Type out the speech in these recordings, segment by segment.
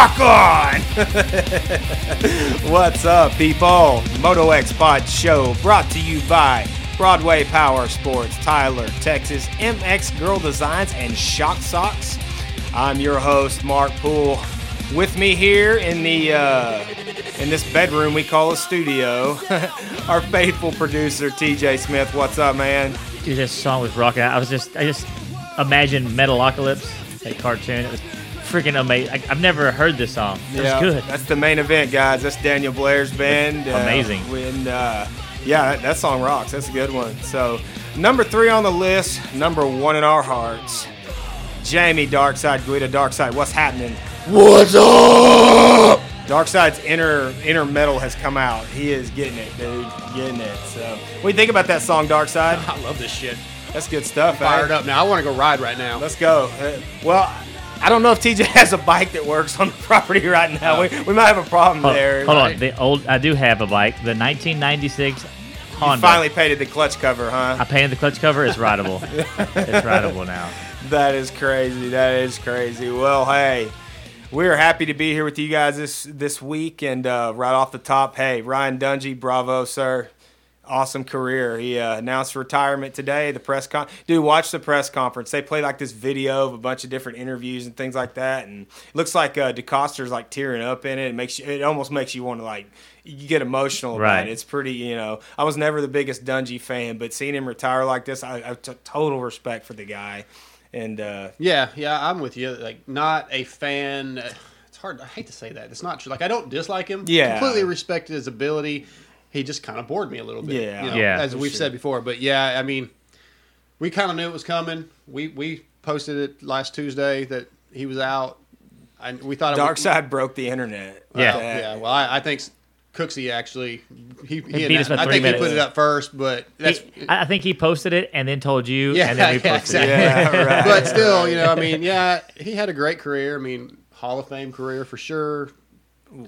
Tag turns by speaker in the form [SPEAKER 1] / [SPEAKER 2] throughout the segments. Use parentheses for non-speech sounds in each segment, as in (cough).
[SPEAKER 1] Yes! Rock on! (laughs) What's up, people? Moto X Pod Show brought to you by Broadway Power Sports, Tyler, Texas, MX Girl Designs, and Shock Socks. I'm your host, Mark Poole. With me here in the uh, in this bedroom we call a studio, (laughs) our faithful producer TJ Smith. What's up, man?
[SPEAKER 2] Dude, this song was rocking. I was just, I just imagined Metalocalypse, that cartoon. It was freaking amazing. I, have never heard this song. It was good.
[SPEAKER 1] That's the main event, guys. That's Daniel Blair's band. Uh,
[SPEAKER 2] Amazing.
[SPEAKER 1] When, uh, yeah, that, that song rocks. That's a good one. So, number three on the list, number one in our hearts. Jamie Darkside Guida Darkside, what's happening?
[SPEAKER 3] What's up?
[SPEAKER 1] Darkside's inner inner metal has come out. He is getting it, dude. Getting it. So, what do you think about that song, Darkside? (laughs)
[SPEAKER 3] I love this shit.
[SPEAKER 1] That's good stuff.
[SPEAKER 3] Fired
[SPEAKER 1] eh?
[SPEAKER 3] up now. I want to go ride right now.
[SPEAKER 1] Let's go. Uh, well, I don't know if TJ (laughs) has a bike that works on the property right now. We, we might have a problem
[SPEAKER 2] Hold,
[SPEAKER 1] there.
[SPEAKER 2] hold
[SPEAKER 1] Right.
[SPEAKER 2] on. The old, I do have a bike. The 1996
[SPEAKER 1] You
[SPEAKER 2] Honda.
[SPEAKER 1] finally painted the clutch cover, huh?
[SPEAKER 2] I painted the clutch cover. It's rideable. (laughs) it's rideable now.
[SPEAKER 1] That is crazy. That is crazy. Well, hey, we're happy to be here with you guys this this week. And uh, right off the top, hey, Ryan Dungey, bravo, sir. Awesome career. He uh, announced retirement today. The press con, dude, watch the press conference. They play like this video of a bunch of different interviews and things like that, and it looks like uh, DeCoster's like tearing up in it. It makes you, it almost makes you want to like you get emotional about
[SPEAKER 2] Right.
[SPEAKER 1] it. It's pretty, you know. I was never the biggest Dungey fan, but seeing him retire like this, I, I have t- total respect for the guy. And uh,
[SPEAKER 3] Yeah, yeah, I'm with you. Like, not a fan. It's hard. I hate to say that. It's not true. Like, I don't dislike him.
[SPEAKER 1] Yeah.
[SPEAKER 3] Completely respected his ability. He just kind of bored me a little bit.
[SPEAKER 1] Yeah.
[SPEAKER 3] you know,
[SPEAKER 2] Yeah,
[SPEAKER 3] As we've
[SPEAKER 1] sure.
[SPEAKER 3] said before. But yeah, I mean, we kind of knew it was coming. We we posted it last Tuesday that he was out. and we thought it
[SPEAKER 1] Dark
[SPEAKER 3] would-
[SPEAKER 1] Side broke the internet.
[SPEAKER 2] Yeah.
[SPEAKER 1] Like.
[SPEAKER 3] Yeah, well, I, I think Cooksey actually he, he,
[SPEAKER 2] beat us by
[SPEAKER 3] I
[SPEAKER 2] three
[SPEAKER 3] think he put it up first, but that's
[SPEAKER 2] He- I I think he posted it and then told you,
[SPEAKER 3] Yeah,
[SPEAKER 2] and then we
[SPEAKER 3] yeah, (laughs)
[SPEAKER 2] posted
[SPEAKER 3] exactly.
[SPEAKER 2] it.
[SPEAKER 1] Yeah, right. (laughs)
[SPEAKER 3] but still, you know, I mean, yeah, he had a great career. I mean, Hall of Fame career for sure.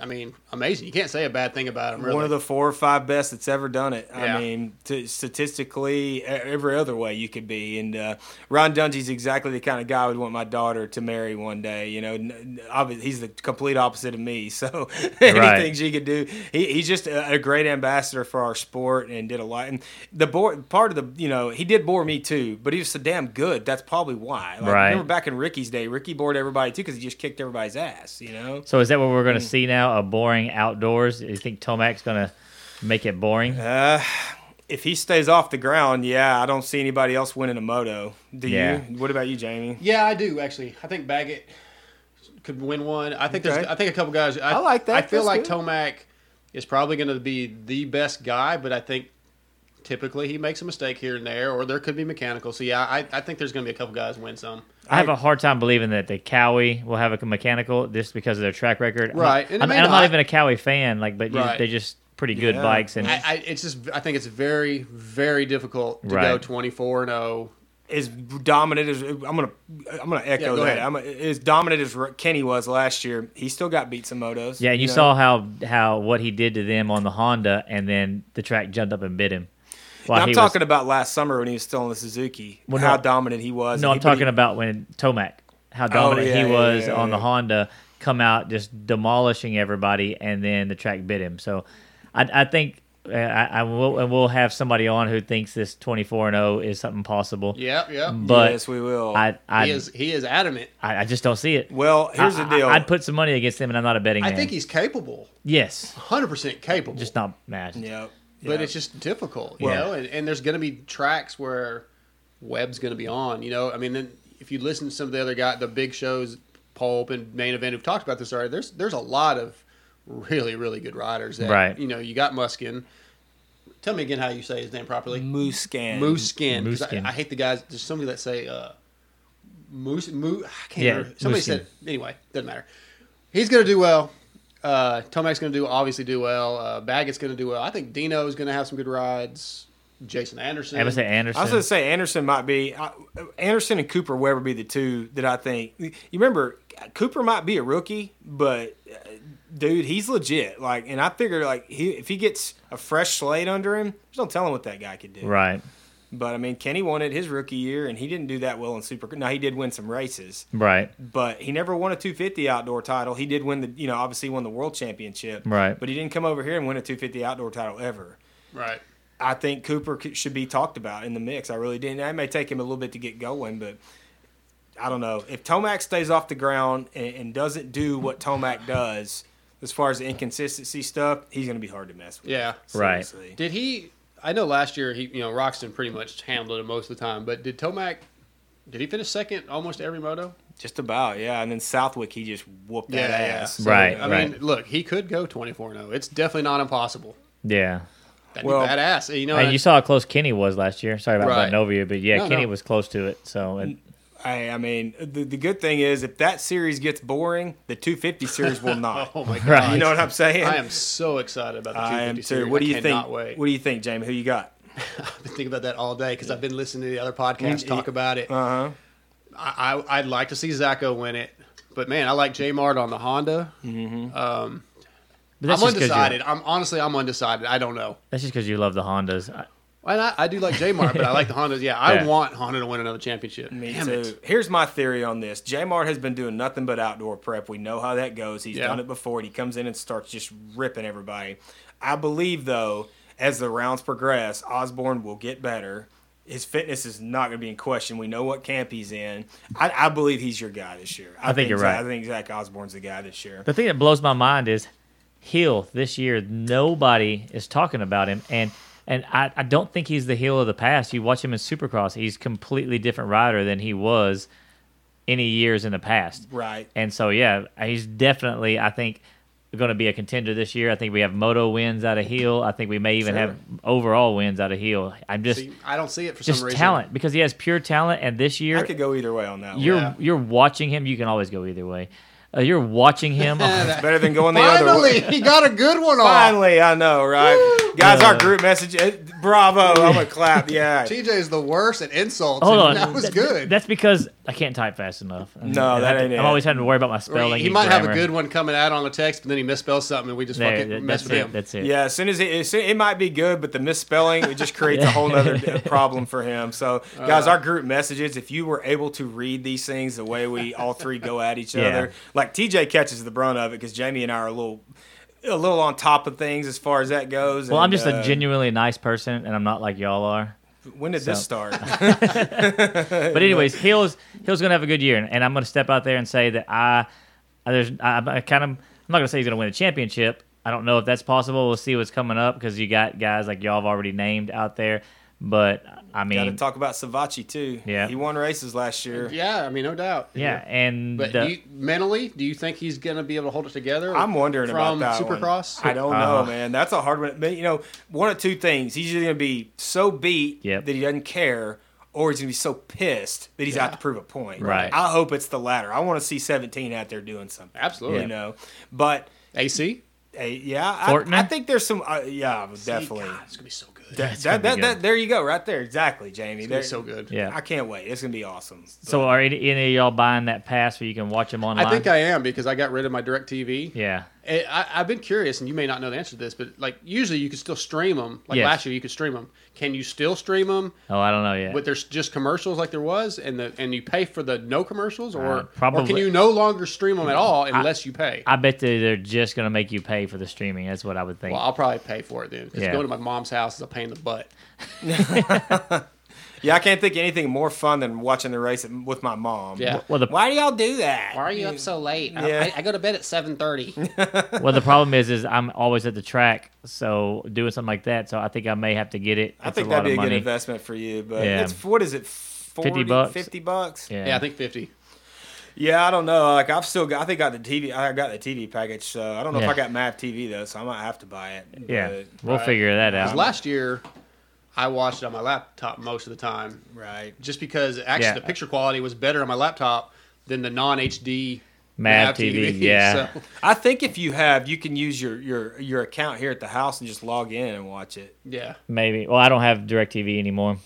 [SPEAKER 3] I mean, amazing. You can't say a bad thing about him. Really.
[SPEAKER 1] One of the four or five best that's ever done it.
[SPEAKER 3] Yeah.
[SPEAKER 1] I mean, t- statistically, e- every other way you could be. And uh, Ron Dungey's exactly the kind of guy I would want my daughter to marry one day. You know, N- n- he's the complete opposite of me. (laughs) So anything
[SPEAKER 2] Right.
[SPEAKER 1] she could do, he, he's just a, a great ambassador for our sport and did a lot. And the bore, part of the, you know, he did bore me too, but he was so damn good. That's probably why. Like,
[SPEAKER 2] Right.
[SPEAKER 1] Remember back in Ricky's day, Ricky bored everybody too because he just kicked everybody's ass. You know.
[SPEAKER 2] So is that what we're
[SPEAKER 1] Mm.
[SPEAKER 2] going to see now? A boring outdoors? You think Tomac's going to make it boring?
[SPEAKER 1] Uh, if he stays off the ground, yeah, I don't see anybody else winning a moto. Do
[SPEAKER 2] Yeah.
[SPEAKER 1] you? What about you, Jamie?
[SPEAKER 3] yeah, I do actually. I think Baggett could win one. I think
[SPEAKER 1] Okay.
[SPEAKER 3] there's. I think a couple guys. I,
[SPEAKER 1] I like that.
[SPEAKER 3] I feel
[SPEAKER 1] That's
[SPEAKER 3] like
[SPEAKER 1] good.
[SPEAKER 3] Tomac is probably going to be the best guy, but I think typically he makes a mistake here and there, or there could be mechanical. So yeah, I, I think there's going to be a couple guys win some.
[SPEAKER 2] I have a hard time believing that the Kawi will have a mechanical just because of their track record. I'm-
[SPEAKER 3] Right, and
[SPEAKER 2] I'm, and I'm not
[SPEAKER 3] not.
[SPEAKER 2] even a Kawi fan, like, but you,
[SPEAKER 3] Right.
[SPEAKER 2] they're just pretty good
[SPEAKER 1] Yeah.
[SPEAKER 2] bikes. And
[SPEAKER 3] I, I, it's just. I think it's very, very difficult to go 24 and oh. 0.
[SPEAKER 1] As dominant as I'm gonna, I'm gonna echo
[SPEAKER 3] Yeah, go
[SPEAKER 1] that. I'm as dominant as Kenny was last year. He still got beat some motos.
[SPEAKER 2] yeah, and you
[SPEAKER 1] know?
[SPEAKER 2] saw how how what he did to them on the Honda, and then the track jumped up and bit him. While
[SPEAKER 1] Now, I'm talking
[SPEAKER 2] was,
[SPEAKER 1] about last summer when he was still in the Suzuki.
[SPEAKER 2] Well,
[SPEAKER 1] how
[SPEAKER 2] no.
[SPEAKER 1] dominant he was.
[SPEAKER 2] no, I'm
[SPEAKER 1] He- but he-
[SPEAKER 2] talking about when Tomac, how dominant
[SPEAKER 1] Oh, yeah,
[SPEAKER 2] he
[SPEAKER 1] yeah,
[SPEAKER 2] was
[SPEAKER 1] yeah,
[SPEAKER 2] on the. Honda, come out just demolishing everybody, and then the track bit him. So, I, I think. uh, I, I will, and we'll have somebody on who thinks this 24 and 0 is something possible.
[SPEAKER 3] Yeah, yeah.
[SPEAKER 2] But
[SPEAKER 1] yes, we will.
[SPEAKER 2] I, I,
[SPEAKER 3] he is. He is adamant.
[SPEAKER 2] I, I just don't see it.
[SPEAKER 1] well, here's
[SPEAKER 2] I,
[SPEAKER 1] the deal.
[SPEAKER 2] I, would put some money against him, and I'm not a betting
[SPEAKER 3] I
[SPEAKER 2] man.
[SPEAKER 3] think he's capable.
[SPEAKER 2] yes,
[SPEAKER 3] 100% capable.
[SPEAKER 2] just not matched.
[SPEAKER 1] yeah,
[SPEAKER 3] but
[SPEAKER 1] yeah.
[SPEAKER 3] it's just difficult, you
[SPEAKER 2] Well-
[SPEAKER 3] know. And, and there's going to be tracks where Webb's going to be on. You know, I mean, then if you listen to some of the other guys, the big shows, Pulp and Main Event, who've talked about this already. There's there's a lot of really really good riders. That,
[SPEAKER 2] Right.
[SPEAKER 3] You know, you got Musquin. Tell me again how you say his name properly.
[SPEAKER 1] moose scan.
[SPEAKER 3] Moose Skin. 'cause
[SPEAKER 2] Moose Skin.
[SPEAKER 3] I, I hate the guys. There's somebody that say uh, Moose. Moose. I can't
[SPEAKER 2] Yeah,
[SPEAKER 3] remember. Somebody
[SPEAKER 2] Moose
[SPEAKER 3] said anyway. Doesn't matter. He's going to do well. Uh, Tomac's going to do obviously do well. Uh, Baggett's going to do well. I think Dino's going to have some good rides. Jason Anderson.
[SPEAKER 2] I would say Anderson.
[SPEAKER 1] I was going to say Anderson might be uh, Anderson and Cooper Weber be the two that I think. You remember Cooper might be a rookie, but uh, dude, he's legit. Like, and I figure like he if he gets a fresh slate under him, there's no telling what that guy could do.
[SPEAKER 2] right.
[SPEAKER 1] But I mean, Kenny won it his rookie year, and he didn't do that well in Super. Now he did win some races,
[SPEAKER 2] Right.
[SPEAKER 1] but he never won a 250 outdoor title. He did win the, you know, obviously won the world championship,
[SPEAKER 2] Right.
[SPEAKER 1] But he didn't come over here and win a 250 outdoor title ever.
[SPEAKER 3] Right.
[SPEAKER 1] I think Cooper should be talked about in the mix. I really didn't. It may take him a little bit to get going, but I don't know if Tomac stays off the ground and, and doesn't do what Tomac does as far as the inconsistency stuff. He's going to be hard to mess with.
[SPEAKER 3] Yeah.
[SPEAKER 2] Right.
[SPEAKER 3] Did he? I know last year he, you know, Roczen pretty much handled it most of the time. But did Tomac? Did he finish second almost every moto?
[SPEAKER 1] Just about, yeah. And then Southwick, he just whooped that ass.
[SPEAKER 3] So,
[SPEAKER 2] Right,
[SPEAKER 3] I mean, look, he could go twenty four zero. Oh. It's definitely not impossible.
[SPEAKER 2] Yeah.
[SPEAKER 3] That'd
[SPEAKER 1] Well-
[SPEAKER 3] badass. You know,
[SPEAKER 2] And
[SPEAKER 3] I-
[SPEAKER 2] you saw how close Kenny was last year. Sorry about
[SPEAKER 3] Right.
[SPEAKER 2] butting over you, but yeah,
[SPEAKER 3] No,
[SPEAKER 2] Kenny
[SPEAKER 3] no.
[SPEAKER 2] was close to it. So it,
[SPEAKER 1] I, I mean, the, the good thing is if that series gets boring, the 250 series will (laughs) not.
[SPEAKER 3] oh my god,
[SPEAKER 1] You know what I'm saying?
[SPEAKER 3] I am so excited about the two
[SPEAKER 1] I am
[SPEAKER 3] fifty
[SPEAKER 1] too.
[SPEAKER 3] series.
[SPEAKER 1] What do you
[SPEAKER 3] cannot
[SPEAKER 1] think?
[SPEAKER 3] Wait.
[SPEAKER 1] What do you think, Jamie? Who you got? (laughs)
[SPEAKER 3] I've been thinking about that all day because I've been listening to the other podcasts talk about it.
[SPEAKER 1] Uh huh.
[SPEAKER 3] I, I I'd like to see Zacho win it, but man, I like J Mart on the Honda.
[SPEAKER 1] Mm-hmm.
[SPEAKER 3] Um, I'm
[SPEAKER 2] just 'cause you-
[SPEAKER 3] undecided. I'm honestly I'm undecided. I don't know.
[SPEAKER 2] That's just because you love the Hondas. I-
[SPEAKER 3] And I, I do like J Mart, but I like the Hondas. Yeah, I
[SPEAKER 2] Yeah.
[SPEAKER 3] want Honda to win another championship.
[SPEAKER 1] Me
[SPEAKER 3] Damn
[SPEAKER 1] too.
[SPEAKER 3] it.
[SPEAKER 1] Here's my theory on this. J Mart has been doing nothing but outdoor prep. We know how that goes. He's
[SPEAKER 3] Yeah.
[SPEAKER 1] done it before. And he comes in and starts just ripping everybody. I believe though, as the rounds progress, Osborne will get better. His fitness is not going to be in question. We know what camp he's in. I, I believe he's your guy this year.
[SPEAKER 2] I think you're
[SPEAKER 1] Zach-
[SPEAKER 2] right.
[SPEAKER 1] I think Zach Osborne's the guy this year.
[SPEAKER 2] The thing that blows my mind is Hill this year. Nobody is talking about him, and and I, I don't think he's the Hill of the past. You watch him in Supercross; he's completely different rider than he was any years in the past.
[SPEAKER 1] Right.
[SPEAKER 2] And so, yeah, he's definitely, I think, going to be a contender this year. I think we have moto wins out of Hill. I think we may even
[SPEAKER 3] Sure.
[SPEAKER 2] have overall wins out of Hill. I'm just
[SPEAKER 3] See, I don't see it for
[SPEAKER 2] just
[SPEAKER 3] some reason.
[SPEAKER 2] talent because he has pure talent, and this year
[SPEAKER 1] I could go either way on that.
[SPEAKER 2] you're
[SPEAKER 3] Yeah.
[SPEAKER 2] you're watching him. You can always go either way. Uh, you're watching him. (laughs)
[SPEAKER 1] It's better than going the other way.
[SPEAKER 3] Finally, he got a good one off.
[SPEAKER 1] Finally, I know, right? Guys,
[SPEAKER 2] Uh,
[SPEAKER 1] our group message. eh, Bravo! I'm gonna clap. Yeah. (laughs)
[SPEAKER 3] TJ is the worst at insults.
[SPEAKER 2] Hold
[SPEAKER 3] and
[SPEAKER 2] on,
[SPEAKER 3] that was
[SPEAKER 2] Th-
[SPEAKER 3] good.
[SPEAKER 2] That's because I can't type fast enough.
[SPEAKER 1] No,
[SPEAKER 2] And
[SPEAKER 1] that
[SPEAKER 2] I-
[SPEAKER 1] ain't it.
[SPEAKER 2] I'm always having to worry about my
[SPEAKER 3] Or
[SPEAKER 2] spelling.
[SPEAKER 3] he
[SPEAKER 2] and
[SPEAKER 3] might have a
[SPEAKER 2] grammar.
[SPEAKER 3] good one coming out on the text, but then he misspells something, and we just
[SPEAKER 2] There,
[SPEAKER 3] fucking
[SPEAKER 2] that-
[SPEAKER 3] mess
[SPEAKER 2] that's
[SPEAKER 3] with
[SPEAKER 2] it.
[SPEAKER 3] him.
[SPEAKER 2] That's it.
[SPEAKER 1] Yeah, as soon as it, as soon, it might be good, but the misspelling it just creates a whole other (laughs) problem for him. So, guys,
[SPEAKER 3] Uh.
[SPEAKER 1] our group messages, if you were able to read these things the way we all three go at each
[SPEAKER 2] Yeah.
[SPEAKER 1] other, like TJ catches the brunt of it because Jamie and I are a little, a little on top of things as far as that goes.
[SPEAKER 2] Well, I'm just
[SPEAKER 1] uh,
[SPEAKER 2] a genuinely nice person, and I'm not like y'all are.
[SPEAKER 1] When did this start? (laughs) (laughs)
[SPEAKER 2] But anyways, Hill's Hill's gonna have a good year, and, and I'm gonna step out there and say that I, I there's I, I kind of I'm not gonna say he's gonna win a championship. I don't know if that's possible. We'll see what's coming up because you got guys like y'all have already named out there. But I mean,
[SPEAKER 1] Got to talk about Savatgy too.
[SPEAKER 2] Yeah.
[SPEAKER 1] he won races last year.
[SPEAKER 3] Yeah, I mean, no doubt.
[SPEAKER 2] yeah, and
[SPEAKER 3] But
[SPEAKER 2] the-
[SPEAKER 3] do you, mentally, do you think he's going to be able to hold it together?
[SPEAKER 1] I'm wondering
[SPEAKER 3] from
[SPEAKER 1] about that
[SPEAKER 3] Supercross.
[SPEAKER 1] One. I don't
[SPEAKER 2] Uh,
[SPEAKER 1] know, man. That's a hard one. But, you know, one of two things: he's either going to be so beat
[SPEAKER 2] Yep.
[SPEAKER 1] that he doesn't care, or he's going to be so pissed that he's out to prove a point.
[SPEAKER 2] Right.
[SPEAKER 1] I hope it's the latter. I want to see 17 out there doing something.
[SPEAKER 3] Absolutely.
[SPEAKER 1] You know, but
[SPEAKER 3] AC.
[SPEAKER 1] hey, yeah, I, I think there's some. Uh, yeah, definitely.
[SPEAKER 3] God, it's going to be so good.
[SPEAKER 1] That, that, that, that- there you go, right there. Exactly, Jamie.
[SPEAKER 3] It's
[SPEAKER 1] There-
[SPEAKER 3] be so good.
[SPEAKER 2] yeah.
[SPEAKER 1] I can't wait. It's going to be awesome.
[SPEAKER 2] So are any, any of y'all buying that pass where you can watch them online?
[SPEAKER 3] I think I am because I got rid of my direct TV.
[SPEAKER 2] yeah.
[SPEAKER 3] I, I- I've been curious, and you may not know the answer to this, but like usually you could still stream them. Like
[SPEAKER 2] Yes.
[SPEAKER 3] last year, you could stream them. Can you still stream them?
[SPEAKER 2] Oh, I don't know yet.
[SPEAKER 3] But there's just commercials like there was, and the and you pay for the no commercials, or
[SPEAKER 2] Uh,
[SPEAKER 3] or can you no longer stream them at all unless you pay?
[SPEAKER 2] I bet they- they're just gonna make you pay for the streaming. That's what I would think.
[SPEAKER 3] well, I'll probably pay for it then because
[SPEAKER 2] Yeah.
[SPEAKER 3] going to my mom's house is a pain in the butt. (laughs) (laughs)
[SPEAKER 1] Yeah, I can't think of anything more fun than watching the race with my mom.
[SPEAKER 3] Yeah.
[SPEAKER 2] well, the
[SPEAKER 1] Why do y'all do that?
[SPEAKER 3] Why are you up so late?
[SPEAKER 1] Yeah.
[SPEAKER 3] I, I go to bed at seven thirty. (laughs)
[SPEAKER 2] well, the problem is, is I'm always at the track, so doing something like that. So I think I may have to get it.
[SPEAKER 1] I think
[SPEAKER 2] a
[SPEAKER 1] that'd be a
[SPEAKER 2] of
[SPEAKER 1] good investment for you, but
[SPEAKER 2] Yeah.
[SPEAKER 1] it's what is it? 40,
[SPEAKER 2] 50 bucks?
[SPEAKER 1] 50 bucks?
[SPEAKER 2] Yeah.
[SPEAKER 3] yeah, I think fifty.
[SPEAKER 1] Yeah, I don't know. Like I've still got I think I got the TV I got the TV package, so I don't know if I got Mav TV though, so I might have to buy it.
[SPEAKER 2] yeah,
[SPEAKER 1] But-
[SPEAKER 2] we'll
[SPEAKER 3] Right.
[SPEAKER 2] figure that out.
[SPEAKER 3] last year, I watched it on my laptop most of the time,
[SPEAKER 1] right.
[SPEAKER 3] just because actually
[SPEAKER 2] Yeah.
[SPEAKER 3] the picture quality was better on my laptop than the non HD
[SPEAKER 2] Mav TV, (laughs) yeah.
[SPEAKER 3] So,
[SPEAKER 1] I think if you have, you can use your your your account here at the house and just log in and watch it.
[SPEAKER 3] yeah.
[SPEAKER 2] Maybe. Well, I don't have Directv anymore.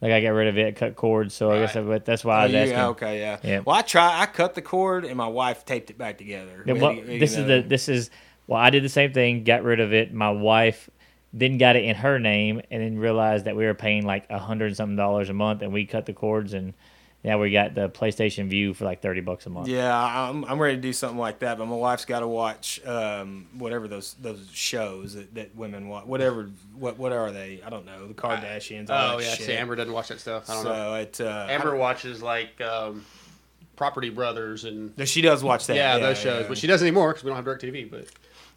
[SPEAKER 2] Like I got rid of it, cut cords. So I guess
[SPEAKER 3] Right.
[SPEAKER 2] that, that's why I
[SPEAKER 1] Oh,
[SPEAKER 2] was
[SPEAKER 1] you-
[SPEAKER 2] asking.
[SPEAKER 1] okay, yeah.
[SPEAKER 2] Yeah.
[SPEAKER 1] Well, I try. I cut the cord and my wife taped it back together.
[SPEAKER 2] Yeah, well,
[SPEAKER 1] had to-
[SPEAKER 2] this is the this is well, I did the same thing. Got rid of it. My wife then got it in her name, and then realized that we were paying like a hundred and something dollars a month, and we cut the cords, and now we got the PlayStation Vue for like thirty bucks a month.
[SPEAKER 1] Yeah, I'm, I'm ready to do something like that, but my wife's got to watch um, whatever those those shows that, that women watch. Whatever, what what are they? I don't know. The Kardashians. all
[SPEAKER 3] Oh
[SPEAKER 1] that
[SPEAKER 3] yeah,
[SPEAKER 1] shit.
[SPEAKER 3] see, Amber doesn't watch that stuff. I don't
[SPEAKER 1] so
[SPEAKER 3] know.
[SPEAKER 1] it. Uh,
[SPEAKER 3] Amber watches like um, Property Brothers and
[SPEAKER 1] I- she does watch that.
[SPEAKER 3] yeah, those shows,
[SPEAKER 1] yeah.
[SPEAKER 3] but she doesn't anymore because we don't have DirecTV. But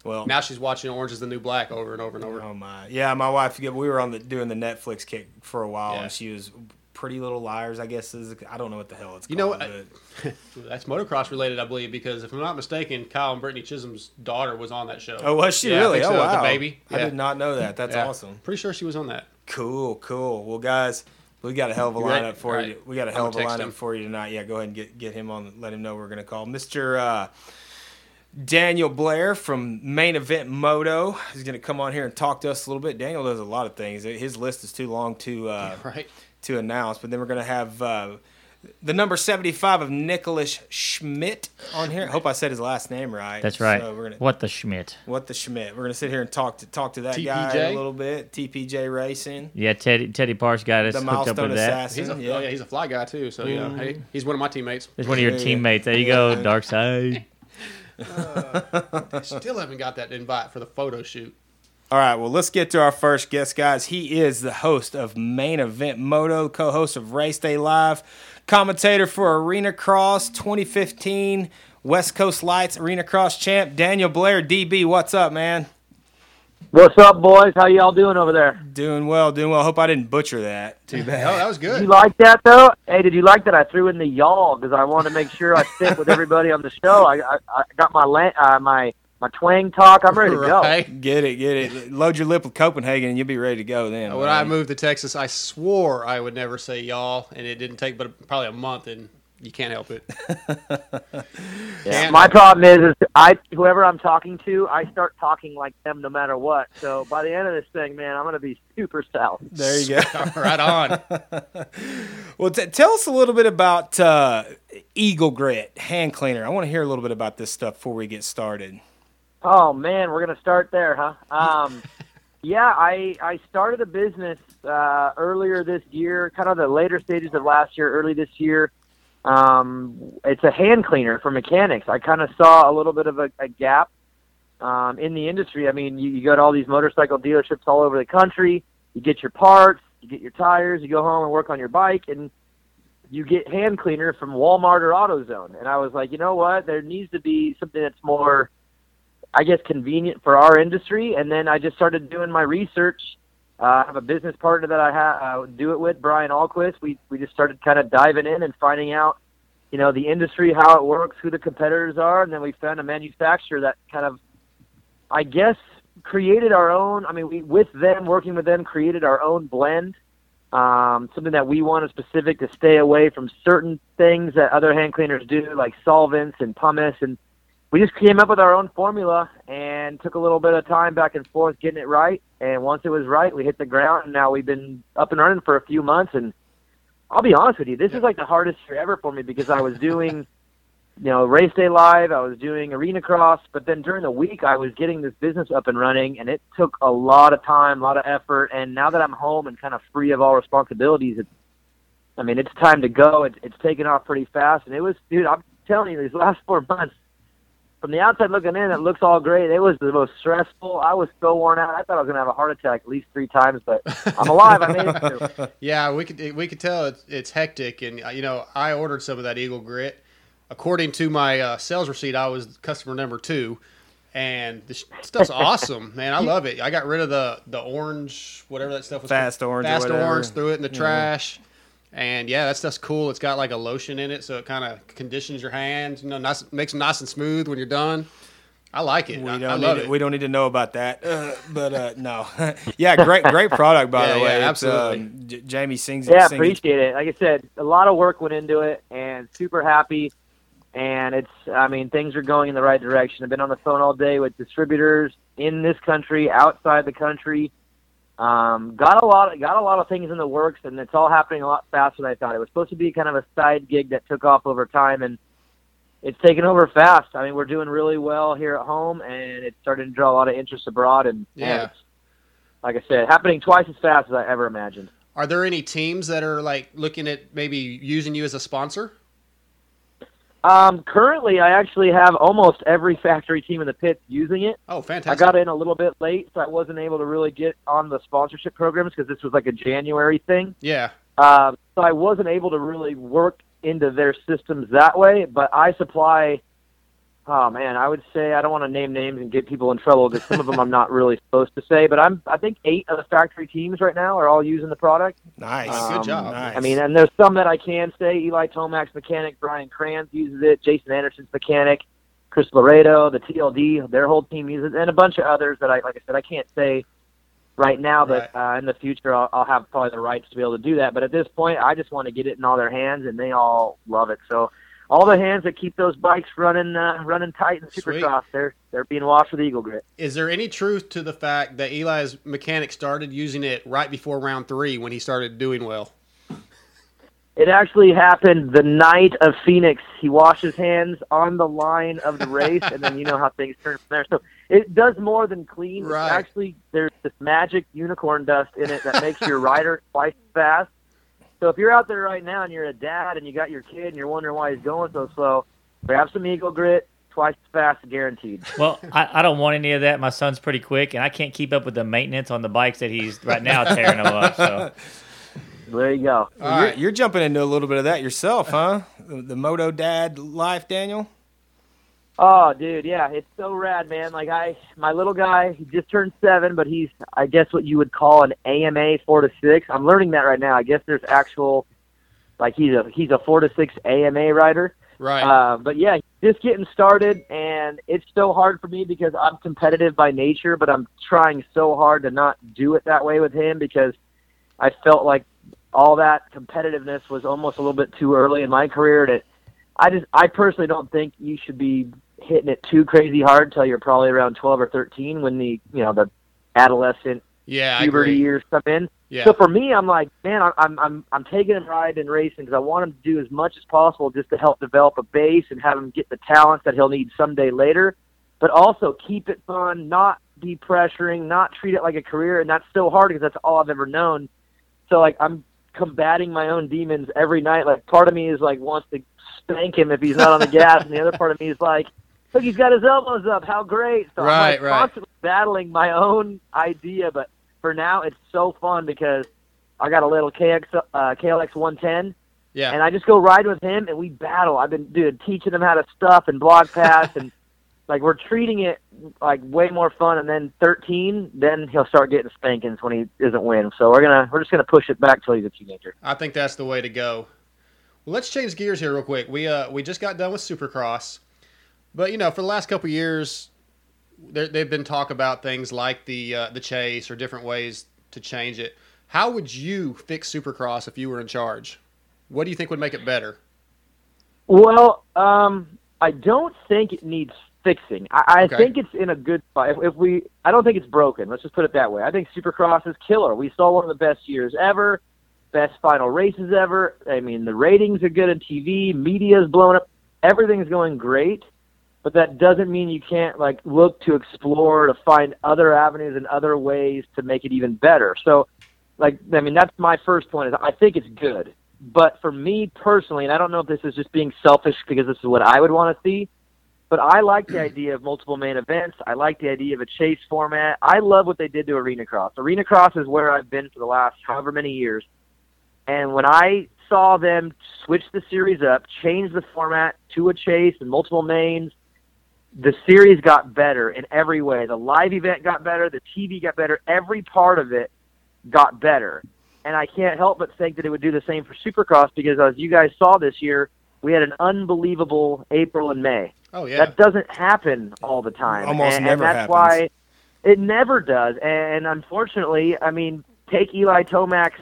[SPEAKER 1] well
[SPEAKER 3] now she's watching Orange Is the New Black over and over and over.
[SPEAKER 1] Oh my, yeah, my wife. We were on the doing the Netflix kick for a while,
[SPEAKER 3] Yeah.
[SPEAKER 1] and she was Pretty Little Liars. I guess is I don't know what the hell it's
[SPEAKER 3] You
[SPEAKER 1] called.
[SPEAKER 3] know, I- (laughs) That's motocross related, I believe, because if I'm not mistaken, Kyle and Brittany Chisholm's daughter was on that show.
[SPEAKER 1] oh, was she
[SPEAKER 3] Yeah,
[SPEAKER 1] really? Oh wow,
[SPEAKER 3] the baby.
[SPEAKER 1] I did not know that. That's
[SPEAKER 3] Yeah.
[SPEAKER 1] awesome.
[SPEAKER 3] Pretty sure she was on that.
[SPEAKER 1] Cool, cool. Well, guys, we got a hell of a
[SPEAKER 3] ready?
[SPEAKER 1] lineup for you. We got a hell of a lineup
[SPEAKER 3] him.
[SPEAKER 1] for you tonight. Yeah, go ahead and get get him on. Let him know we're gonna call Mister uh, Daniel Blair from Main Event Moto. He's gonna come on here and talk to us a little bit. Daniel does a lot of things. His list is too long to uh, (laughs)
[SPEAKER 3] Right.
[SPEAKER 1] to announce. But then we're gonna have. Uh, the number seventy-five of Nicholas Schmidt on here. I hope I said his last name right.
[SPEAKER 2] That's right.
[SPEAKER 1] So we're gonna
[SPEAKER 2] What the Schmidt?
[SPEAKER 1] what the Schmidt. We're gonna sit here and talk to talk to that guy a little bit. TPJ Racing,
[SPEAKER 2] Yeah, Teddy Teddy Parks got us
[SPEAKER 1] the
[SPEAKER 2] hooked up
[SPEAKER 1] milestone
[SPEAKER 2] with that.
[SPEAKER 1] assassin.
[SPEAKER 3] He's a,
[SPEAKER 1] yeah.
[SPEAKER 3] oh, yeah, he's a fly guy too. So yeah,
[SPEAKER 1] Mhm.
[SPEAKER 3] hey, he's one of my teammates.
[SPEAKER 2] He's one of your
[SPEAKER 1] Yeah, yeah.
[SPEAKER 2] teammates. There you go, Dark Side. (laughs)
[SPEAKER 3] Uh, I still haven't got that invite for the photo shoot.
[SPEAKER 1] All right, well, let's get to our first guest, guys. He is the host of Main Event Moto, co host of Race Day Live, commentator for Arena Cross 2015, West Coast Lights Arena Cross champ, Daniel Blair, DB. What's up, man?
[SPEAKER 4] What's up, boys? How y'all doing over there?
[SPEAKER 1] Doing well, doing well. Hope I didn't butcher that. Too
[SPEAKER 3] Oh,
[SPEAKER 1] bad.
[SPEAKER 3] that was
[SPEAKER 4] Did you like that though? Hey, did you like that? I threw in the y'all because I wanted to make sure I fit with everybody on the show. I I, I got my la- uh, my my twang talk. I'm ready to go.
[SPEAKER 1] Get it, get it. Load your lip with Copenhagen and you'll be ready to go then.
[SPEAKER 3] When I moved to Texas, I swore I would never say y'all, and it didn't take but probably a month, and you can't help it. (laughs)
[SPEAKER 4] Yeah. My problem is, is I whoever I'm talking to, I start talking like them no matter what. So by the end of this thing, man, I'm gonna be super south.
[SPEAKER 1] There you go. (laughs)
[SPEAKER 3] right on. (laughs)
[SPEAKER 1] Well, t- tell us a little bit about uh, Eagle Grit hand cleaner. I want to hear a little bit about this stuff before we get started.
[SPEAKER 4] Oh man, we're gonna start there, huh? Um, yeah, I I started a business uh, earlier this year, kind of the later stages of last year, early this year. Um, it's a hand cleaner for mechanics. I kind of saw a little bit of a, a gap um, in the industry. I mean, you, you go to all these motorcycle dealerships all over the country. You get your parts, you get your tires, you go home and work on your bike, and you get hand cleaner from Walmart or AutoZone. And I was like, you know what? There needs to be something that's more I guess convenient for our industry. And then I just started doing my research. Uh, I have a business partner that I ha- uh, do it with, Brian Alquist. We we just started kind of diving in and finding out, you know, the industry, how it works, who the competitors are, and then we found a manufacturer that kind of, I guess, created our own. I mean, we with them working with them created our own blend. Um, something that we wanted specific to stay away from certain things that other hand cleaners do, like solvents and pumice and we just came up with our own formula and took a little bit of time back and forth getting it right. And once it was right, we hit the ground. And now we've been up and running for a few months. And I'll be honest with you, this is like the hardest year ever for me because I was doing, (laughs) you know, race day live. I was doing arena cross, but then during the week I was getting this business up and running, and it took a lot of time, a lot of effort. And now that I'm home and kind of free of all responsibilities, it's, I mean, it's time to go. It, it's taken off pretty fast, and it was, dude. I'm telling you, these last four months from the outside looking in, it looks all great. It was the most stressful. I was so worn out. I thought I was gonna have a heart attack at least three times, but I'm alive. I made it through. (laughs)
[SPEAKER 3] Yeah, we could we could tell it's, it's hectic, and uh, you know I ordered some of that Eagle Grit. According to my uh, sales receipt, I was customer number two, and the sh- stuff's (laughs) awesome, man. I love it. I got rid of the the orange, whatever that stuff was.
[SPEAKER 1] Fast orange
[SPEAKER 3] fast
[SPEAKER 1] whatever.
[SPEAKER 3] orange, threw it in the trash, and yeah, that stuff's cool. It's got like a lotion in it, so it kind of conditions your hands. You know, nice, makes them nice and smooth when you're done. I like it.
[SPEAKER 1] We
[SPEAKER 3] I,
[SPEAKER 1] don't
[SPEAKER 3] I
[SPEAKER 1] need
[SPEAKER 3] love
[SPEAKER 1] to,
[SPEAKER 3] it.
[SPEAKER 1] we don't need to know about that, uh, but uh, no, (laughs) yeah, great great product by
[SPEAKER 3] Yeah,
[SPEAKER 1] the way.
[SPEAKER 3] yeah, absolutely.
[SPEAKER 1] um, J- Jamie sings.
[SPEAKER 4] Yeah,
[SPEAKER 1] sings
[SPEAKER 4] appreciate it. Like I said, a lot of work went into it, and super happy. And it's, I mean, things are going in the right direction. I've been on the phone all day with distributors in this country, outside the country. Um, got a lot, got a lot of things in the works, and it's all happening a lot faster than I thought. It was supposed to be kind of a side gig that took off over time, and it's taken over fast. I mean, we're doing really well here at home, and it's starting to draw a lot of interest abroad. And
[SPEAKER 3] Yeah.
[SPEAKER 4] and like I said, happening twice as fast as I ever imagined.
[SPEAKER 3] Are there any teams that are like looking at maybe using you as a sponsor?
[SPEAKER 4] Um, currently, I actually have almost every factory team in the pit using it.
[SPEAKER 3] Oh, fantastic!
[SPEAKER 4] I got in a little bit late, so I wasn't able to really get on the sponsorship programs because this was like a January thing.
[SPEAKER 3] Yeah,
[SPEAKER 4] Um, so I wasn't able to really work into their systems that way. But I supply. Oh man, I would say I don't want to name names and get people in trouble because some of them I'm not really (laughs) supposed to say. But I'm I think eight of the factory teams right now are all using the product.
[SPEAKER 1] Nice.
[SPEAKER 3] Uh, good job.
[SPEAKER 1] Nice.
[SPEAKER 4] I mean, and there's some that I can say. Eli Tomac's mechanic, Brian Kranz uses it. Jason Anderson's mechanic, Chris Laredo, the TLD, their whole team uses it, and a bunch of others that I, like I said, I can't say right now. But uh, in the future, I'll, I'll have probably the rights to be able to do that. But at this point, I just want to get it in all their hands, and they all love it. So. All the hands that keep those bikes running, uh, running tight in
[SPEAKER 3] Sweet.
[SPEAKER 4] Supercross, they're they're being washed with Eagle Grit.
[SPEAKER 3] is there any truth to the fact that Eli's mechanic started using it right before round three when he started doing well?
[SPEAKER 4] It actually happened the night of Phoenix. He washed his hands on the line of the race, and then you know how things turn from there. So it does more than clean.
[SPEAKER 3] Right.
[SPEAKER 4] actually, there's this magic unicorn dust in it that makes your rider twice as fast. So if you're out there right now and you're a dad and you got your kid and you're wondering why he's going so slow, grab some Eagle Grit, twice as fast, guaranteed.
[SPEAKER 2] Well, I, I don't want any of that. My son's pretty quick, and I can't keep up with the maintenance on the bikes that he's right now tearing them up. So (laughs)
[SPEAKER 4] There you go.
[SPEAKER 3] All
[SPEAKER 1] you're,
[SPEAKER 3] right.
[SPEAKER 1] you're jumping into a little bit of that yourself, huh? The, the Moto Dad life, Daniel.
[SPEAKER 4] Oh, dude, yeah, it's so rad, man. Like I, my little guy, he just turned seven, but he's, I guess, what you would call an AMA four to six. I'm learning that right now. I guess there's actual, like he's a he's a four to six AMA rider.
[SPEAKER 3] Right.
[SPEAKER 4] Uh, but yeah, just getting started, and it's so hard for me because I'm competitive by nature, but I'm trying so hard to not do it that way with him because I felt like all that competitiveness was almost a little bit too early in my career. To, I just, I personally don't think you should be hitting it too crazy hard till you're probably around 12 or 13 when the, you know, the adolescent
[SPEAKER 3] yeah,
[SPEAKER 4] puberty years come in.
[SPEAKER 3] Yeah.
[SPEAKER 4] So for me, I'm like, man, I'm I'm I'm, taking him ride in racing because I want him to do as much as possible just to help develop a base and have him get the talents that he'll need someday later, but also keep it fun, not be pressuring, not treat it like a career, and that's so hard because that's all I've ever known. So like I'm combating my own demons every night. Like part of me is like wants to spank him if he's not on the gas, and the other part of me is like, look, he's got his elbows up. How great! So I'm
[SPEAKER 3] Right,
[SPEAKER 4] like
[SPEAKER 3] right.
[SPEAKER 4] constantly battling my own idea, but for now it's so fun because I got a little KX uh, KLX 110,
[SPEAKER 3] yeah.
[SPEAKER 4] and I just go ride with him and we battle. I've been dude teaching him how to stuff and block pass and (laughs) like we're treating it like way more fun. And then 13, then he'll start getting spankings when he isn't winning. So we're gonna we're just gonna push it back till he's a teenager.
[SPEAKER 3] I think that's the way to go. Well, let's change gears here real quick. We uh we just got done with Supercross, but you know for the last couple years, there, they've been talk about things like the uh, the chase or different ways to change it. How would you fix Supercross if you were in charge? What do you think would make it better?
[SPEAKER 4] Well, um, I don't think it needs fixing. I, I
[SPEAKER 3] Okay.
[SPEAKER 4] think it's in a good spot. If, if we, I don't think it's broken. Let's just put it that way. I think Supercross is killer. We saw one of the best years ever, best final races ever. I mean, the ratings are good on TV. Media is blowing up. Everything's going great, but that doesn't mean you can't like look to explore to find other avenues and other ways to make it even better. So, like, I mean, that's my first point. Is I think it's good. But for me personally, and I don't know if this is just being selfish because this is what I would want to see, but I like the idea of multiple main events. I like the idea of a chase format. I love what they did to Arena Cross. Arena Cross is where I've been for the last however many years. And when I saw them switch the series up, change the format to a chase and multiple mains, the series got better in every way. The live event got better, the TV got better, every part of it got better. And I can't help but think that it would do the same for Supercross because as you guys saw this year, we had an unbelievable April and May.
[SPEAKER 3] Oh yeah,
[SPEAKER 4] That doesn't happen all the time.
[SPEAKER 1] Almost
[SPEAKER 4] and,
[SPEAKER 1] never
[SPEAKER 4] and that's
[SPEAKER 1] happens.
[SPEAKER 4] why it never does. And unfortunately, I mean, take Eli Tomac's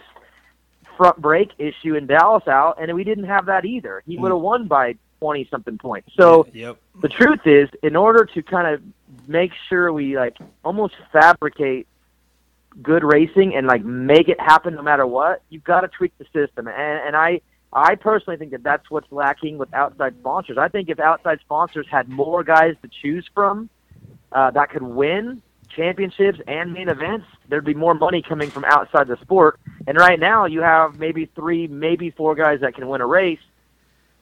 [SPEAKER 4] front brake issue in Dallas out, and we didn't have that either. He mm. would have won by 20 something points. So
[SPEAKER 1] Yep.
[SPEAKER 4] the truth is, in order to kind of make sure we like almost fabricate good racing and like make it happen no matter what, you've got to tweak the system. And and I I personally think that that's what's lacking with outside sponsors. I think if outside sponsors had more guys to choose from uh, that could win, championships and main events, there'd be more money coming from outside the sport. And right now, you have maybe three, maybe four guys that can win a race.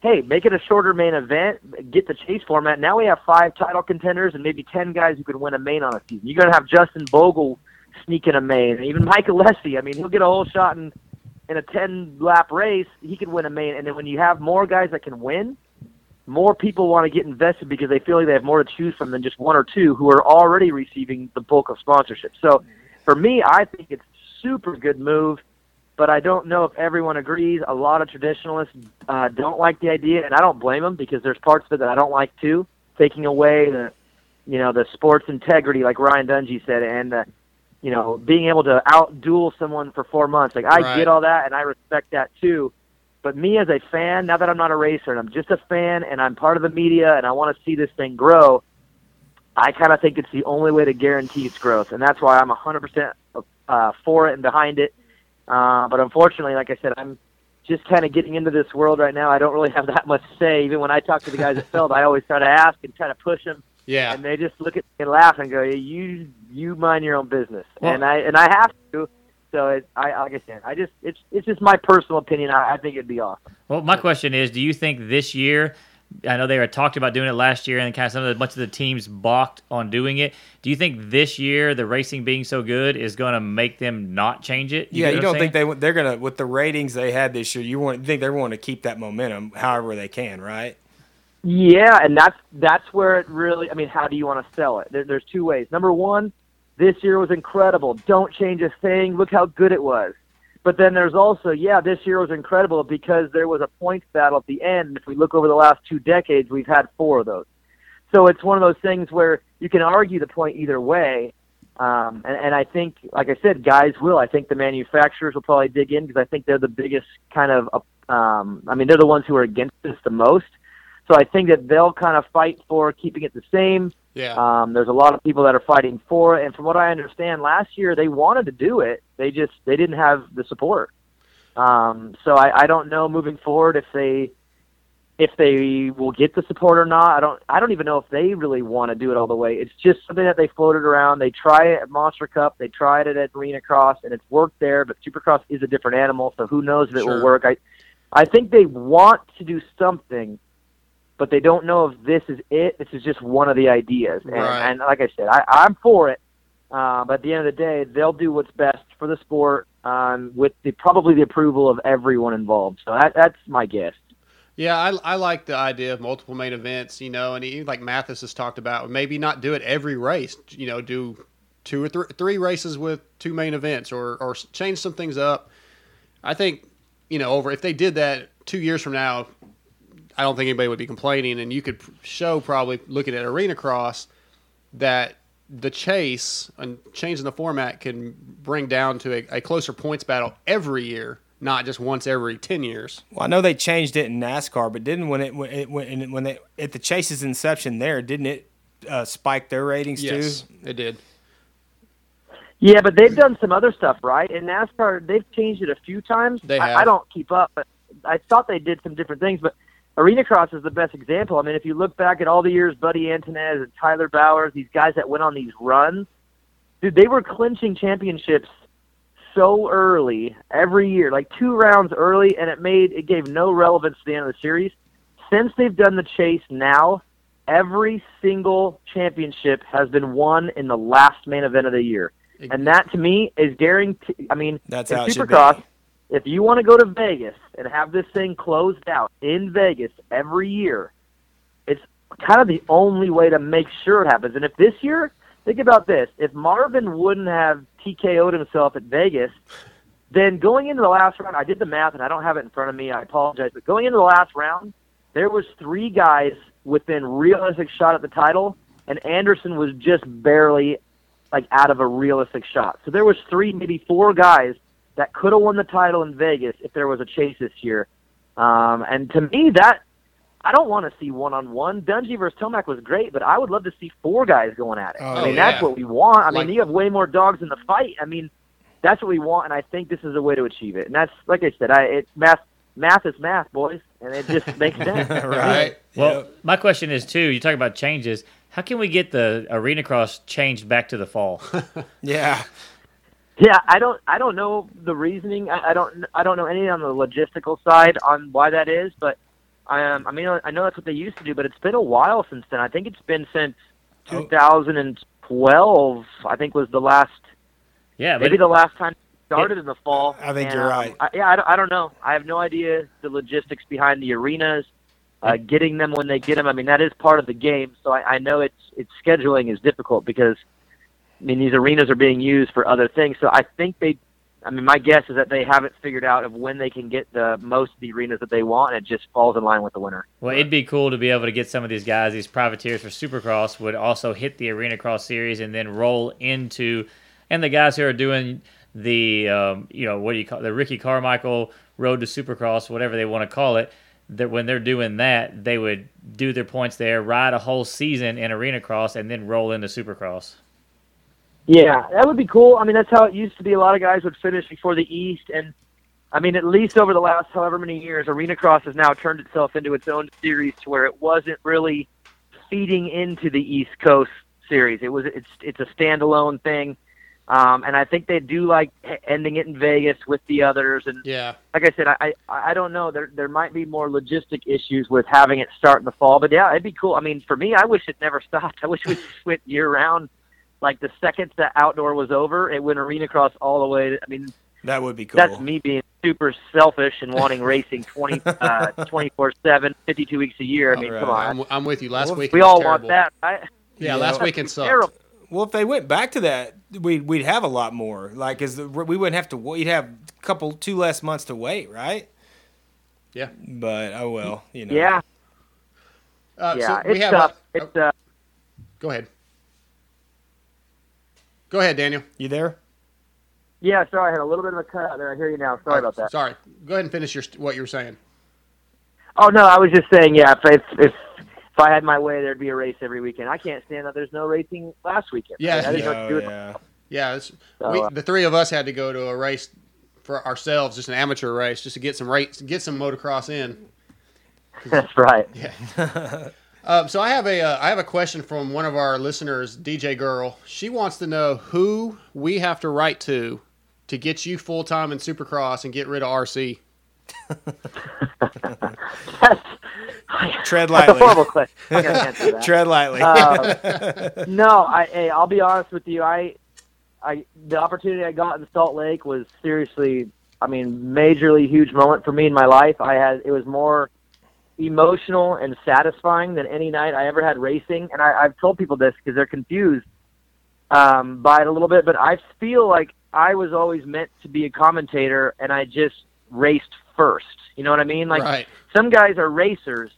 [SPEAKER 4] Hey, make it a shorter main event, get the chase format. Now we have five title contenders and maybe 10 guys who can win a main on a season. You're going to have Justin Bogle sneaking a main, even Michael Alessi. I mean, he'll get a whole shot in, in a 10 lap race. He could win a main. And then when you have more guys that can win, more people want to get invested because they feel like they have more to choose from than just one or two who are already receiving the bulk of sponsorship. So for me, I think it's super good move, but I don't know if everyone agrees. A lot of traditionalists uh, don't like the idea, and I don't blame them because there's parts of it that I don't like too. Taking away the, you know, the sports integrity, like Ryan Dungey said, and the, you know, being able to outduel someone for four months. Like I
[SPEAKER 3] Right.
[SPEAKER 4] get all that, and I respect that too. But me as a fan, now that I'm not a racer and I'm just a fan and I'm part of the media and I want to see this thing grow, I kind of think it's the only way to guarantee its growth, and that's why I'm 100% uh, for it and behind it. Uh, but unfortunately, like I said, I'm just kind of getting into this world right now. I don't really have that much to say. Even when I talk to the guys at Feld, I always try to ask and try to push them,
[SPEAKER 3] Yeah.
[SPEAKER 4] and they just look at me and laugh and go, "You, you mind your own business,"
[SPEAKER 2] Well-
[SPEAKER 4] and I and I have to. So it, I, like I said, I just it's it's just my personal opinion. I, I think it'd be awesome.
[SPEAKER 2] Well, my question is, do you think this year? I know they were talked about doing it last year, and kind of some of the much of the teams balked on doing it. Do you think this year the racing being so good is going to make them not change it?
[SPEAKER 1] Yeah, you don't
[SPEAKER 2] I'm
[SPEAKER 1] think they they're gonna with the ratings they had this year. You want you think they want to keep that momentum, however they can, right?
[SPEAKER 4] Yeah, and that's that's where it really. I mean, how do you want to sell it? There, there's two ways. Number one, this year was incredible. Don't change a thing. Look how good it was. But then there's also, yeah, this year was incredible because there was a points battle at the end. If we look over the last two decades, we've had four of those. So it's one of those things where you can argue the point either way. Um, and, and I think, like I said, guys will. I think the manufacturers will probably dig in because I think they're the biggest kind of. Um, I mean, they're the ones who are against this the most. So I think that they'll kind of fight for keeping it the same.
[SPEAKER 3] Yeah.
[SPEAKER 4] Um, there's a lot of people that are fighting for it, and from what I understand, last year they wanted to do it. They just they didn't have the support. Um, so I, I don't know moving forward if they if they will get the support or not. I don't I don't even know if they really want to do it all the way. It's just something that they floated around. They try it at Monster Cup. They tried it at Arena Cross, and it's worked there. But Supercross is a different animal, so who knows if it
[SPEAKER 3] Sure.
[SPEAKER 4] will work. I I think they want to do something but they don't know if this is it. This is just one of the ideas. And,
[SPEAKER 3] Right.
[SPEAKER 4] and like I said, I, I'm for it. Uh, but at the end of the day, they'll do what's best for the sport um, with the, probably the approval of everyone involved. So that, that's my guess.
[SPEAKER 3] Yeah, I, I like the idea of multiple main events, you know, and even like Mathis has talked about, maybe not do it every race, you know, do two or th- three races with two main events or, or change some things up. I think, you know, over if they did that two years from now, I don't think anybody would be complaining. And you could show probably looking at Arena Cross that the chase and changing the format can bring down to a, a closer points battle every year, not just once every 10 years.
[SPEAKER 1] Well, I know they changed it in NASCAR, but didn't when it when it, when, when they at the chase's inception there, didn't it uh, spike their ratings
[SPEAKER 3] Yes,
[SPEAKER 1] too?
[SPEAKER 3] it did.
[SPEAKER 4] Yeah, but they've done some other stuff, right? In NASCAR, they've changed it a few times.
[SPEAKER 3] They
[SPEAKER 4] I. I don't keep up, but I thought they did some different things. But Arena Cross is the best example. I mean, if you look back at all the years Buddy Antunez and Tyler Bowers, these guys that went on these runs, dude, they were clinching championships so early every year, like two rounds early, and it made it gave no relevance to the end of the series. Since they've done the chase now, every single championship has been won in the last main event of the year. And that to me is guaranteed. I mean,
[SPEAKER 1] That's
[SPEAKER 4] in
[SPEAKER 1] how it should.
[SPEAKER 4] Supercross, if you want to go to Vegas and have this thing closed out in Vegas every year, it's kind of the only way to make sure it happens. And if this year, think about this: if Marvin wouldn't have TKO'd himself at Vegas, then going into the last round, I did the math and I don't have it in front of me. I apologize, but going into the last round, there was three guys within realistic shot at the title, and Anderson was just barely like out of a realistic shot. So there was three, maybe four guys that could have won the title in Vegas if there was a chase this year. Um, and to me, that I don't want to see one on one. Dungey versus Tomac was great, but I would love to see four guys going at it.
[SPEAKER 1] Oh,
[SPEAKER 4] I mean,
[SPEAKER 3] yeah.
[SPEAKER 4] that's what we want. I
[SPEAKER 3] Like-
[SPEAKER 4] mean, you have way more dogs in the fight. I mean, that's what we want, and I think this is a way to achieve it. And that's like I said, I it math math is math, boys, and it just makes (laughs) sense.
[SPEAKER 1] right.
[SPEAKER 2] Well,
[SPEAKER 1] Yep.
[SPEAKER 2] my question is too. You talk about changes. How can we get the arena cross changed back to the fall? (laughs)
[SPEAKER 1] Yeah.
[SPEAKER 4] Yeah, I don't I don't know the reasoning. I, I don't I don't know any on the logistical side on why that is, but um, I mean I know that's what they used to do, but it's been a while since then. I think it's been since
[SPEAKER 1] Oh.
[SPEAKER 4] 2012. I think was the last
[SPEAKER 2] yeah,
[SPEAKER 4] maybe the last time it started in the fall.
[SPEAKER 1] I think
[SPEAKER 4] And,
[SPEAKER 1] you're
[SPEAKER 4] um,
[SPEAKER 1] right.
[SPEAKER 4] I, yeah, I don't, I don't know. I have no idea the logistics behind the arenas, uh, getting them when they get them. I mean, that is part of the game. So I, I know it's it's scheduling is difficult because I mean these arenas are being used for other things. So I think they. I mean, my guess is that they haven't figured out of when they can get the most of the arenas that they want, and it just falls in line with the winter.
[SPEAKER 2] Well, it'd be cool to be able to get some of these guys, these privateers for Supercross, would also hit the Arena Cross series and then roll into, and the guys who are doing the, um, you know, what do you call the Ricky Carmichael Road to Supercross, whatever they want to call it. That when they're doing that, they would do their points there, ride a whole season in Arena Cross, and then roll into Supercross.
[SPEAKER 4] Yeah, that would be cool. I mean, that's how it used to be. A lot of guys would finish before the East, and I mean, at least over the last however many years, Arena Cross has now turned itself into its own series to where it wasn't really feeding into the East Coast series. It was it's it's a standalone thing, um, and I think they do like h- ending it in Vegas with the others. And
[SPEAKER 3] Yeah.
[SPEAKER 4] like I said, I I, I don't know. There there might be more logistic issues with having it start in the fall, but yeah, it'd be cool. I mean, for me, I wish it never (laughs) stopped. I wish we just went year round. Like the second the outdoor was over, it went arena cross all the way. To, I mean,
[SPEAKER 1] That would be cool.
[SPEAKER 4] that's me being super selfish and wanting racing 20, (laughs) uh, 24 7, 52 weeks a year. I mean,
[SPEAKER 1] All
[SPEAKER 4] come on.
[SPEAKER 3] I'm, I'm with you. Last
[SPEAKER 1] Well,
[SPEAKER 3] week
[SPEAKER 4] We all want that, right?
[SPEAKER 3] Yeah,
[SPEAKER 1] Yeah.
[SPEAKER 3] last weekend sucked.
[SPEAKER 4] Terrible.
[SPEAKER 1] Well, if they went back to that, we'd we'd have a lot more. Like, cause the, we wouldn't have to. We'd have a couple, two less months to wait, right?
[SPEAKER 3] Yeah.
[SPEAKER 1] But oh well, you know.
[SPEAKER 4] Yeah,
[SPEAKER 3] Uh,
[SPEAKER 4] yeah.
[SPEAKER 3] so we
[SPEAKER 4] it's
[SPEAKER 3] have
[SPEAKER 4] tough.
[SPEAKER 3] A,
[SPEAKER 4] it's uh,
[SPEAKER 3] go ahead. Go ahead, Daniel.
[SPEAKER 1] You there?
[SPEAKER 4] yeah. Sorry, I had a little bit of a cut out there. I hear you now. Sorry about that.
[SPEAKER 3] Sorry. Go ahead and finish your what you were saying.
[SPEAKER 4] Oh no, I was just saying, yeah. If if if, if I had my way, there'd be a race every weekend. I can't stand that there's no racing last weekend.
[SPEAKER 3] Yeah,
[SPEAKER 4] I didn't know
[SPEAKER 1] Oh, yeah.
[SPEAKER 3] Yeah,
[SPEAKER 4] So,
[SPEAKER 3] we,
[SPEAKER 4] uh,
[SPEAKER 3] the three of us had to go to a race for ourselves, just an amateur race, just to get some race, get some motocross in. (laughs)
[SPEAKER 4] That's right. (laughs)
[SPEAKER 3] Um, so I have a uh, I have a question from one of our listeners, DJ Girl. She wants to know who we have to write to to get you full time in Supercross and get rid of RC.
[SPEAKER 4] That's, (laughs)
[SPEAKER 1] Tread
[SPEAKER 4] that's a
[SPEAKER 1] lightly.
[SPEAKER 4] horrible question. (laughs) I that.
[SPEAKER 1] Tread lightly.
[SPEAKER 4] Uh, (laughs) no, I hey, I'll be honest with you. I, I the opportunity I got in Salt Lake was seriously, I mean, majorly huge moment for me in my life. I had it was more emotional and satisfying than any night I ever had racing, and I, I've told people this because they're confused um, by it a little bit. But I feel like I was always meant to be a commentator, and I just raced first. You know what I mean? Like
[SPEAKER 3] right.
[SPEAKER 4] some guys are racers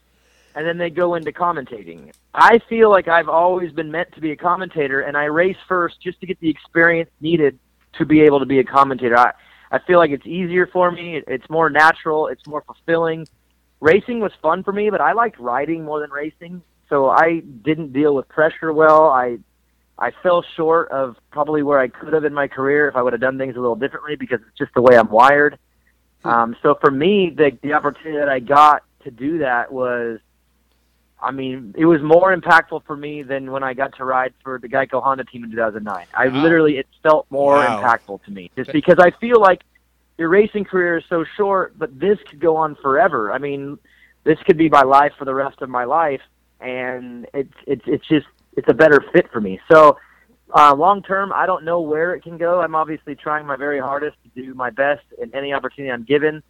[SPEAKER 4] and then they go into commentating. I feel like I've always been meant to be a commentator and I race first just to get the experience needed to be able to be a commentator. I I feel like it's easier for me. It, it's more natural, it's more fulfilling. Racing was fun for me, but I liked riding more than racing. So I didn't deal with pressure well. I I fell short of probably where I could have in my career if I would have done things a little differently because it's just the way I'm wired. Um, so for me, the the opportunity that I got to do that was, I mean, it was more impactful for me than when I got to ride for the Geico Honda team in 2009. I
[SPEAKER 3] Wow.
[SPEAKER 4] literally, it felt more
[SPEAKER 1] Wow.
[SPEAKER 4] impactful to me just because I feel like your racing career is so short, but this could go on forever. I mean, this could be my life for the rest of my life, and it's it's it's just it's a better fit for me. So uh, long term, I don't know where it can go. I'm obviously trying my very hardest to do my best in any opportunity I'm given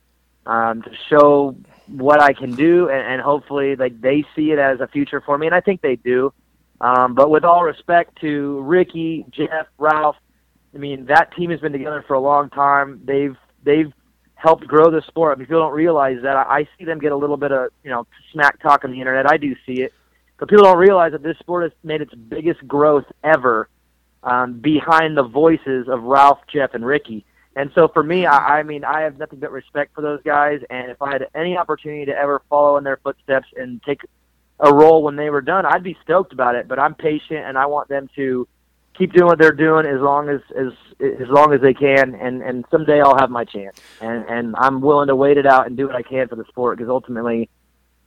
[SPEAKER 4] um, to show what I can do, and, and hopefully, like they see it as a future for me, and I think they do. Um, but with all respect to Ricky, Jeff, Ralph, I mean that team has been together for a long time. They've they've helped grow the sport. I mean, people don't realize that. I, I see them get a little bit of you know smack talk on the internet. I do see it, but people don't realize that this sport has made its biggest growth ever um, behind the voices of Ralph, Jeff, and Ricky. And so for me, I, I mean, I have nothing but respect for those guys. And if I had any opportunity to ever follow in their footsteps and take a role when they were done, I'd be stoked about it. But I'm patient, and I want them to keep doing what they're doing as long as as as long as they can. And and someday I'll have my chance. And and I'm willing to wait it out and do what I can for the sport because ultimately,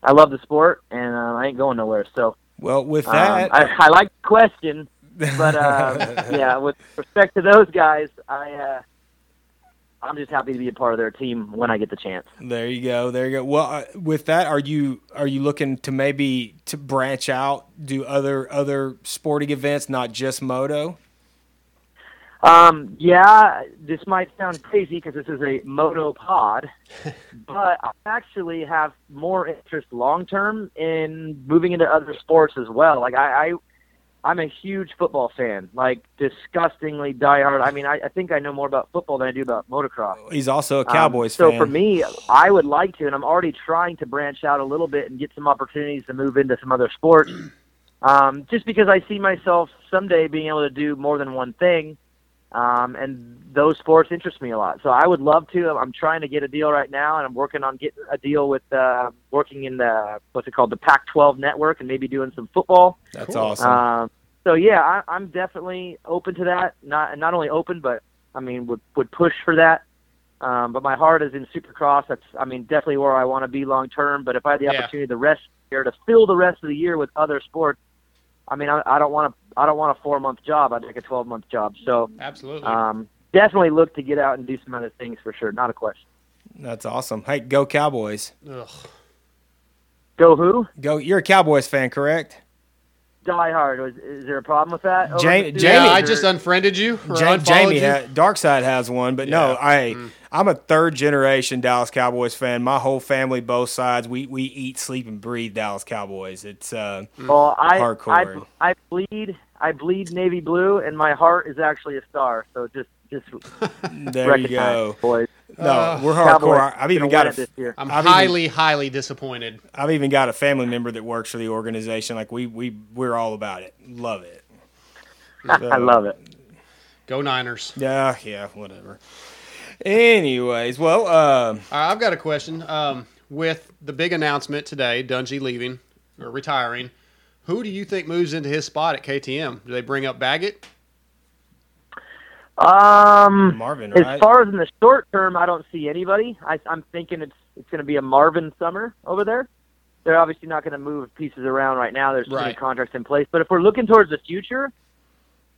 [SPEAKER 4] I love the sport, and uh, I ain't going nowhere. So
[SPEAKER 1] Well, with
[SPEAKER 4] Um,
[SPEAKER 1] that,
[SPEAKER 4] I, I like the question, but uh, (laughs) yeah, with respect to those guys, I uh, I'm just happy to be a part of their team when I get the chance.
[SPEAKER 1] There you go. There you go. Well, uh, with that, are you are you looking to maybe to branch out, do other other sporting events, not just moto?
[SPEAKER 4] Um, yeah, this might sound crazy because this is a moto pod, (laughs) but I actually have more interest long term in moving into other sports as well. Like I, I I'm a huge football fan, like disgustingly diehard. I mean, I, I think I know more about football than I do about motocross.
[SPEAKER 1] He's also a
[SPEAKER 4] Um,
[SPEAKER 1] Cowboys
[SPEAKER 4] so
[SPEAKER 1] fan.
[SPEAKER 4] for me, I would like to, and I'm already trying to branch out a little bit and get some opportunities to move into some other sports. Um, just because I see myself someday being able to do more than one thing, um, and those sports interest me a lot. So I would love to. I'm trying to get a deal right now, and I'm working on getting a deal with uh, working in the what's it called, the Pac-12 network, and maybe doing some football.
[SPEAKER 1] That's
[SPEAKER 3] Cool.
[SPEAKER 1] awesome.
[SPEAKER 4] Um, so yeah, I, I'm definitely open to that. Not not only open, but I mean would would push for that. Um, but my heart is in Supercross. That's I mean definitely where I want to be long term. But if I had the
[SPEAKER 3] Yeah.
[SPEAKER 4] opportunity the rest of the year to fill the rest of the year with other sports, I mean I, I don't want to I don't want a four month job. I'd take a twelve month job. So
[SPEAKER 3] Absolutely.
[SPEAKER 4] um, definitely look to get out and do some other things for sure. Not a question.
[SPEAKER 1] That's awesome. Hey, go Cowboys.
[SPEAKER 3] Ugh.
[SPEAKER 4] Go who?
[SPEAKER 1] Go. You're a Cowboys fan, correct?
[SPEAKER 4] Die Hard. Is, is there a problem with that? over
[SPEAKER 1] Ja- Jamie-
[SPEAKER 3] Yeah, I just unfriended you. Or
[SPEAKER 1] Ja- Jamie,
[SPEAKER 3] you.
[SPEAKER 1] ha- Darkside has one, but no,
[SPEAKER 3] Yeah.
[SPEAKER 1] I
[SPEAKER 3] Mm.
[SPEAKER 1] I'm a third generation Dallas Cowboys fan. My whole family, both sides, we we eat, sleep, and breathe Dallas Cowboys. It's uh,
[SPEAKER 4] Well, I,
[SPEAKER 1] Hardcore.
[SPEAKER 4] I I bleed I bleed navy blue, and my heart is actually a star. So just just (laughs)
[SPEAKER 1] there you go.
[SPEAKER 4] boys.
[SPEAKER 1] No,
[SPEAKER 3] Uh,
[SPEAKER 1] we're
[SPEAKER 4] Cowboys
[SPEAKER 1] hardcore. I've even got
[SPEAKER 4] win
[SPEAKER 1] a
[SPEAKER 4] it this year.
[SPEAKER 3] I'm
[SPEAKER 1] I've even-
[SPEAKER 3] highly, highly disappointed.
[SPEAKER 1] I've even got a family member that works for the organization. Like we we we're all about it. Love it. (laughs)
[SPEAKER 4] I love it.
[SPEAKER 3] Go Niners.
[SPEAKER 1] Yeah, yeah, whatever. Anyways, well, uh,
[SPEAKER 3] All right, I've got a question. Um, with the big announcement today, Dungey leaving or retiring, who do you think moves into his spot at KTM? Do they bring up Baggett?
[SPEAKER 4] Um,
[SPEAKER 1] Marvin,
[SPEAKER 4] as far as in the short term, I don't see anybody. I, I'm thinking it's it's going to be a Marvin summer over there. They're obviously not going to move pieces around right now. There's too many
[SPEAKER 3] Right.
[SPEAKER 4] contracts in place. But if we're looking towards the future,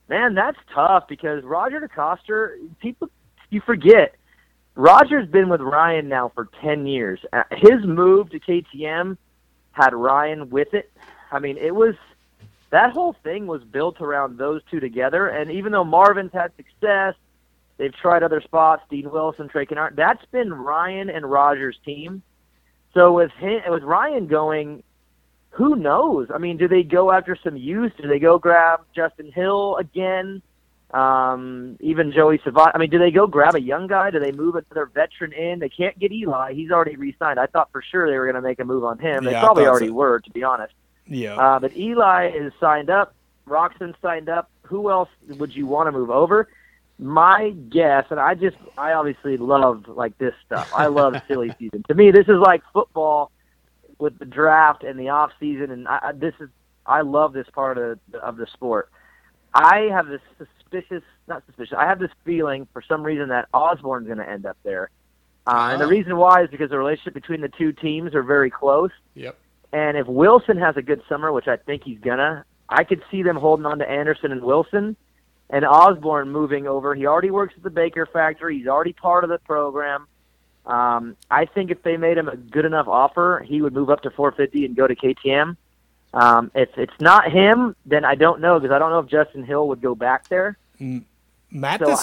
[SPEAKER 4] man, that's tough because Roger DeCoster, people, you forget, Roger's been with Ryan now for 10 years. Uh, His move to KTM had Ryan with it. I mean, it was that whole thing was built around those two together. And even though Marvin's had success, they've tried other spots, Dean Wilson, Trey Canard. That's been Ryan and Roger's team. So with him, with Ryan going, who knows? I mean, do they go after some youth? Do they go grab Justin Hill again? Um, even Joey Savatgy. I mean, do they go grab a young guy? Do they move another veteran in? They can't get Eli. He's already re-signed. I thought for sure they were going to make a move on him. They
[SPEAKER 1] Yeah,
[SPEAKER 4] probably already
[SPEAKER 1] so.
[SPEAKER 4] were, to be honest.
[SPEAKER 1] Yeah.
[SPEAKER 4] Uh, but Eli is signed up. Roczen signed up. Who else would you want to move over? My guess, and I just, I obviously love like this stuff. I love (laughs) silly season. To me, this is like football with the draft and the off season, and I, this is, I love this part of of the sport. I have this suspicious, not suspicious. I have this feeling for some reason that Osborne's going to end up there, uh, and the reason why is because the relationship between the two teams are very close.
[SPEAKER 3] Yep.
[SPEAKER 4] And if Wilson has a good summer, which I think he's gonna, I could see them holding on to Anderson and Wilson, and Osborne moving over. He already works at the Baker factory. He's already part of the program. Um, I think if they made him a good enough offer, he would move up to 450 and go to KTM. Um, if it's not him, then I don't know because I don't know if Justin Hill would go back there.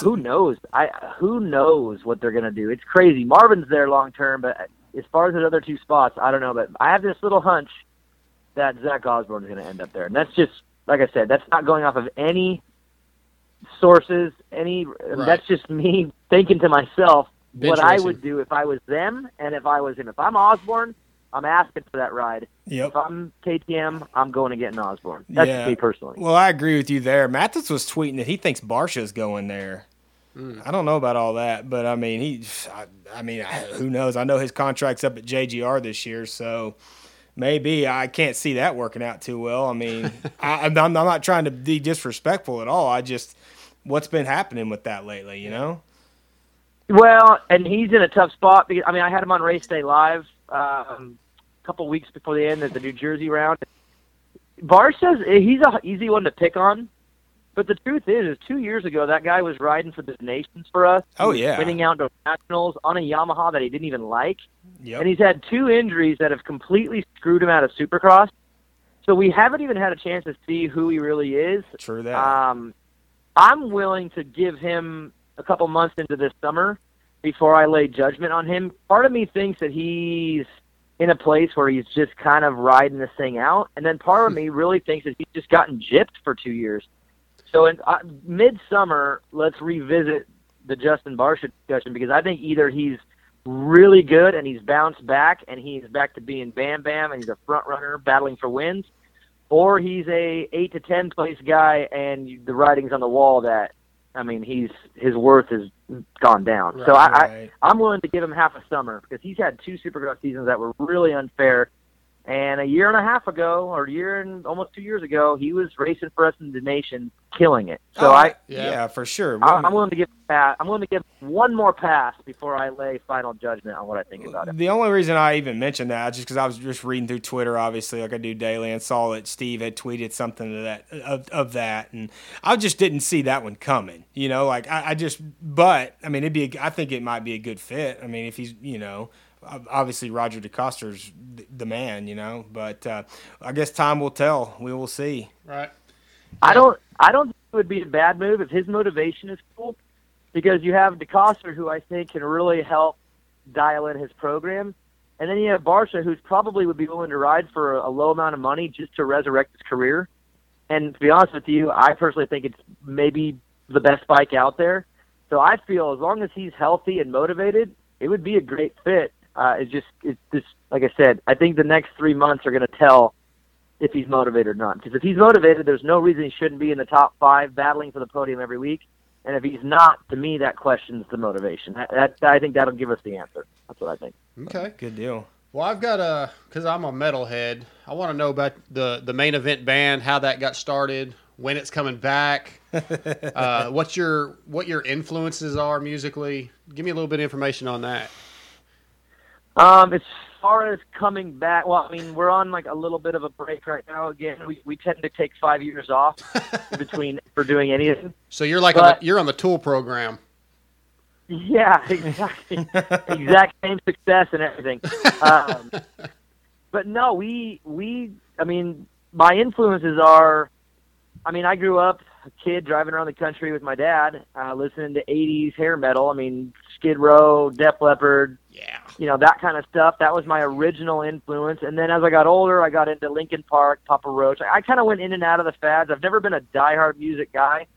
[SPEAKER 4] So who knows? I who knows what they're gonna do? It's crazy. Marvin's there long term, but as far as the other two spots, I don't know. But I have this little hunch that Zach Osborne is gonna end up there, and that's just like I said. That's not going off of any sources. Any that's just me thinking to myself
[SPEAKER 3] Bench
[SPEAKER 4] what I would do if I was them and if I was him. If I'm Osborne, I'm asking for that ride.
[SPEAKER 1] Yep.
[SPEAKER 4] If I'm KTM, I'm going to get an Osborne. That's
[SPEAKER 1] Yeah.
[SPEAKER 4] me personally.
[SPEAKER 1] Well, I agree with you there. Matthes was tweeting that he thinks Barcia's going there.
[SPEAKER 3] Hmm.
[SPEAKER 1] I don't know about all that, but I mean, he. I, I mean, who knows? I know his contract's up at JGR this year, so maybe I can't see that working out too well. I mean, (laughs) I, I'm, I'm not trying to be disrespectful at all. I just what's been happening with that lately, you know?
[SPEAKER 4] Well, and he's in a tough spot because I mean I had him on race day live um, a couple weeks before the end of the New Jersey round. Bar says he's a easy one to pick on, but the truth is, is two years ago that guy was riding for the nations for us.
[SPEAKER 1] Oh, yeah.
[SPEAKER 4] winning out to nationals on a Yamaha that he didn't even like,
[SPEAKER 1] Yep.
[SPEAKER 4] and he's had two injuries that have completely screwed him out of Supercross. So we haven't even had a chance to see who he really is.
[SPEAKER 1] True that.
[SPEAKER 4] Um, I'm willing to give him a couple months into this summer before I lay judgment on him. Part of me thinks that he's in a place where he's just kind of riding this thing out, and then part of (laughs) me really thinks that he's just gotten gypped for two years. So in uh, midsummer, let's revisit the Justin Barcia discussion because I think either he's really good and he's bounced back and he's back to being Bam Bam and he's a front runner battling for wins, or he's a eight to ten place guy and the writing's on the wall that I mean he's his worth has gone down. so I, I
[SPEAKER 1] Right.
[SPEAKER 4] I'm willing to give him half a summer because he's had two Supercross seasons that were really unfair. And a year and a half ago, or a year and almost two years ago, he was racing for us in the nation, killing it. So
[SPEAKER 1] Oh,
[SPEAKER 4] I,
[SPEAKER 1] yeah.
[SPEAKER 3] Yeah.
[SPEAKER 1] for sure.
[SPEAKER 4] I, I'm willing to give pass. I'm willing to give one more pass before I lay final judgment on what I think about it.
[SPEAKER 1] The only reason I even mentioned that just because I was just reading through Twitter, obviously, like I do daily, and saw that Steve had tweeted something to that of, of that, and I just didn't see that one coming. You know, like I, I just, but I mean, it'd be, a, I think it might be a good fit. I mean, if he's, you know, obviously Roger DeCoster's th- the man, you know, but uh, I guess time will tell. We will see.
[SPEAKER 3] Right.
[SPEAKER 4] I don't. I don't think it would be a bad move if his motivation is cool, because you have DeCoster, who I think can really help dial in his program, and then you have Barcia, who's probably would be willing to ride for a, a low amount of money just to resurrect his career. And to be honest with you, I personally think it's maybe the best bike out there. So I feel as long as he's healthy and motivated, it would be a great fit. Uh, it's just, it's just like I said. I think the next three months are going to tell if he's motivated or not. Because if he's motivated, there's no reason he shouldn't be in the top five, battling for the podium every week. And if he's not, to me, that questions the motivation. That, that I think that'll give us the answer. That's what I think.
[SPEAKER 3] Okay.
[SPEAKER 1] Good deal.
[SPEAKER 3] Well, I've got a because I'm a metalhead. I want to know about the the main event band, how that got started, when it's coming back, (laughs) uh, what your what your influences are musically. Give me a little bit of information on that.
[SPEAKER 4] Um, as far as coming back, well, I mean, we're on like a little bit of a break right now. Again, we, we tend to take five years off (laughs) between for doing anything.
[SPEAKER 3] So you're like on the, you're on the tool program.
[SPEAKER 4] Yeah, (laughs) exactly. exact (laughs) same success and everything. Um, but no, we we. I mean, my influences are. I mean, I grew up kid driving around the country with my dad, uh, listening to '80s hair metal. I mean, Skid Row, Def Leppard,
[SPEAKER 3] Yeah.
[SPEAKER 4] you know that kind of stuff. That was my original influence. And then as I got older, I got into Linkin Park, Papa Roach. I, I kind of went in and out of the fads. I've never been a diehard music guy,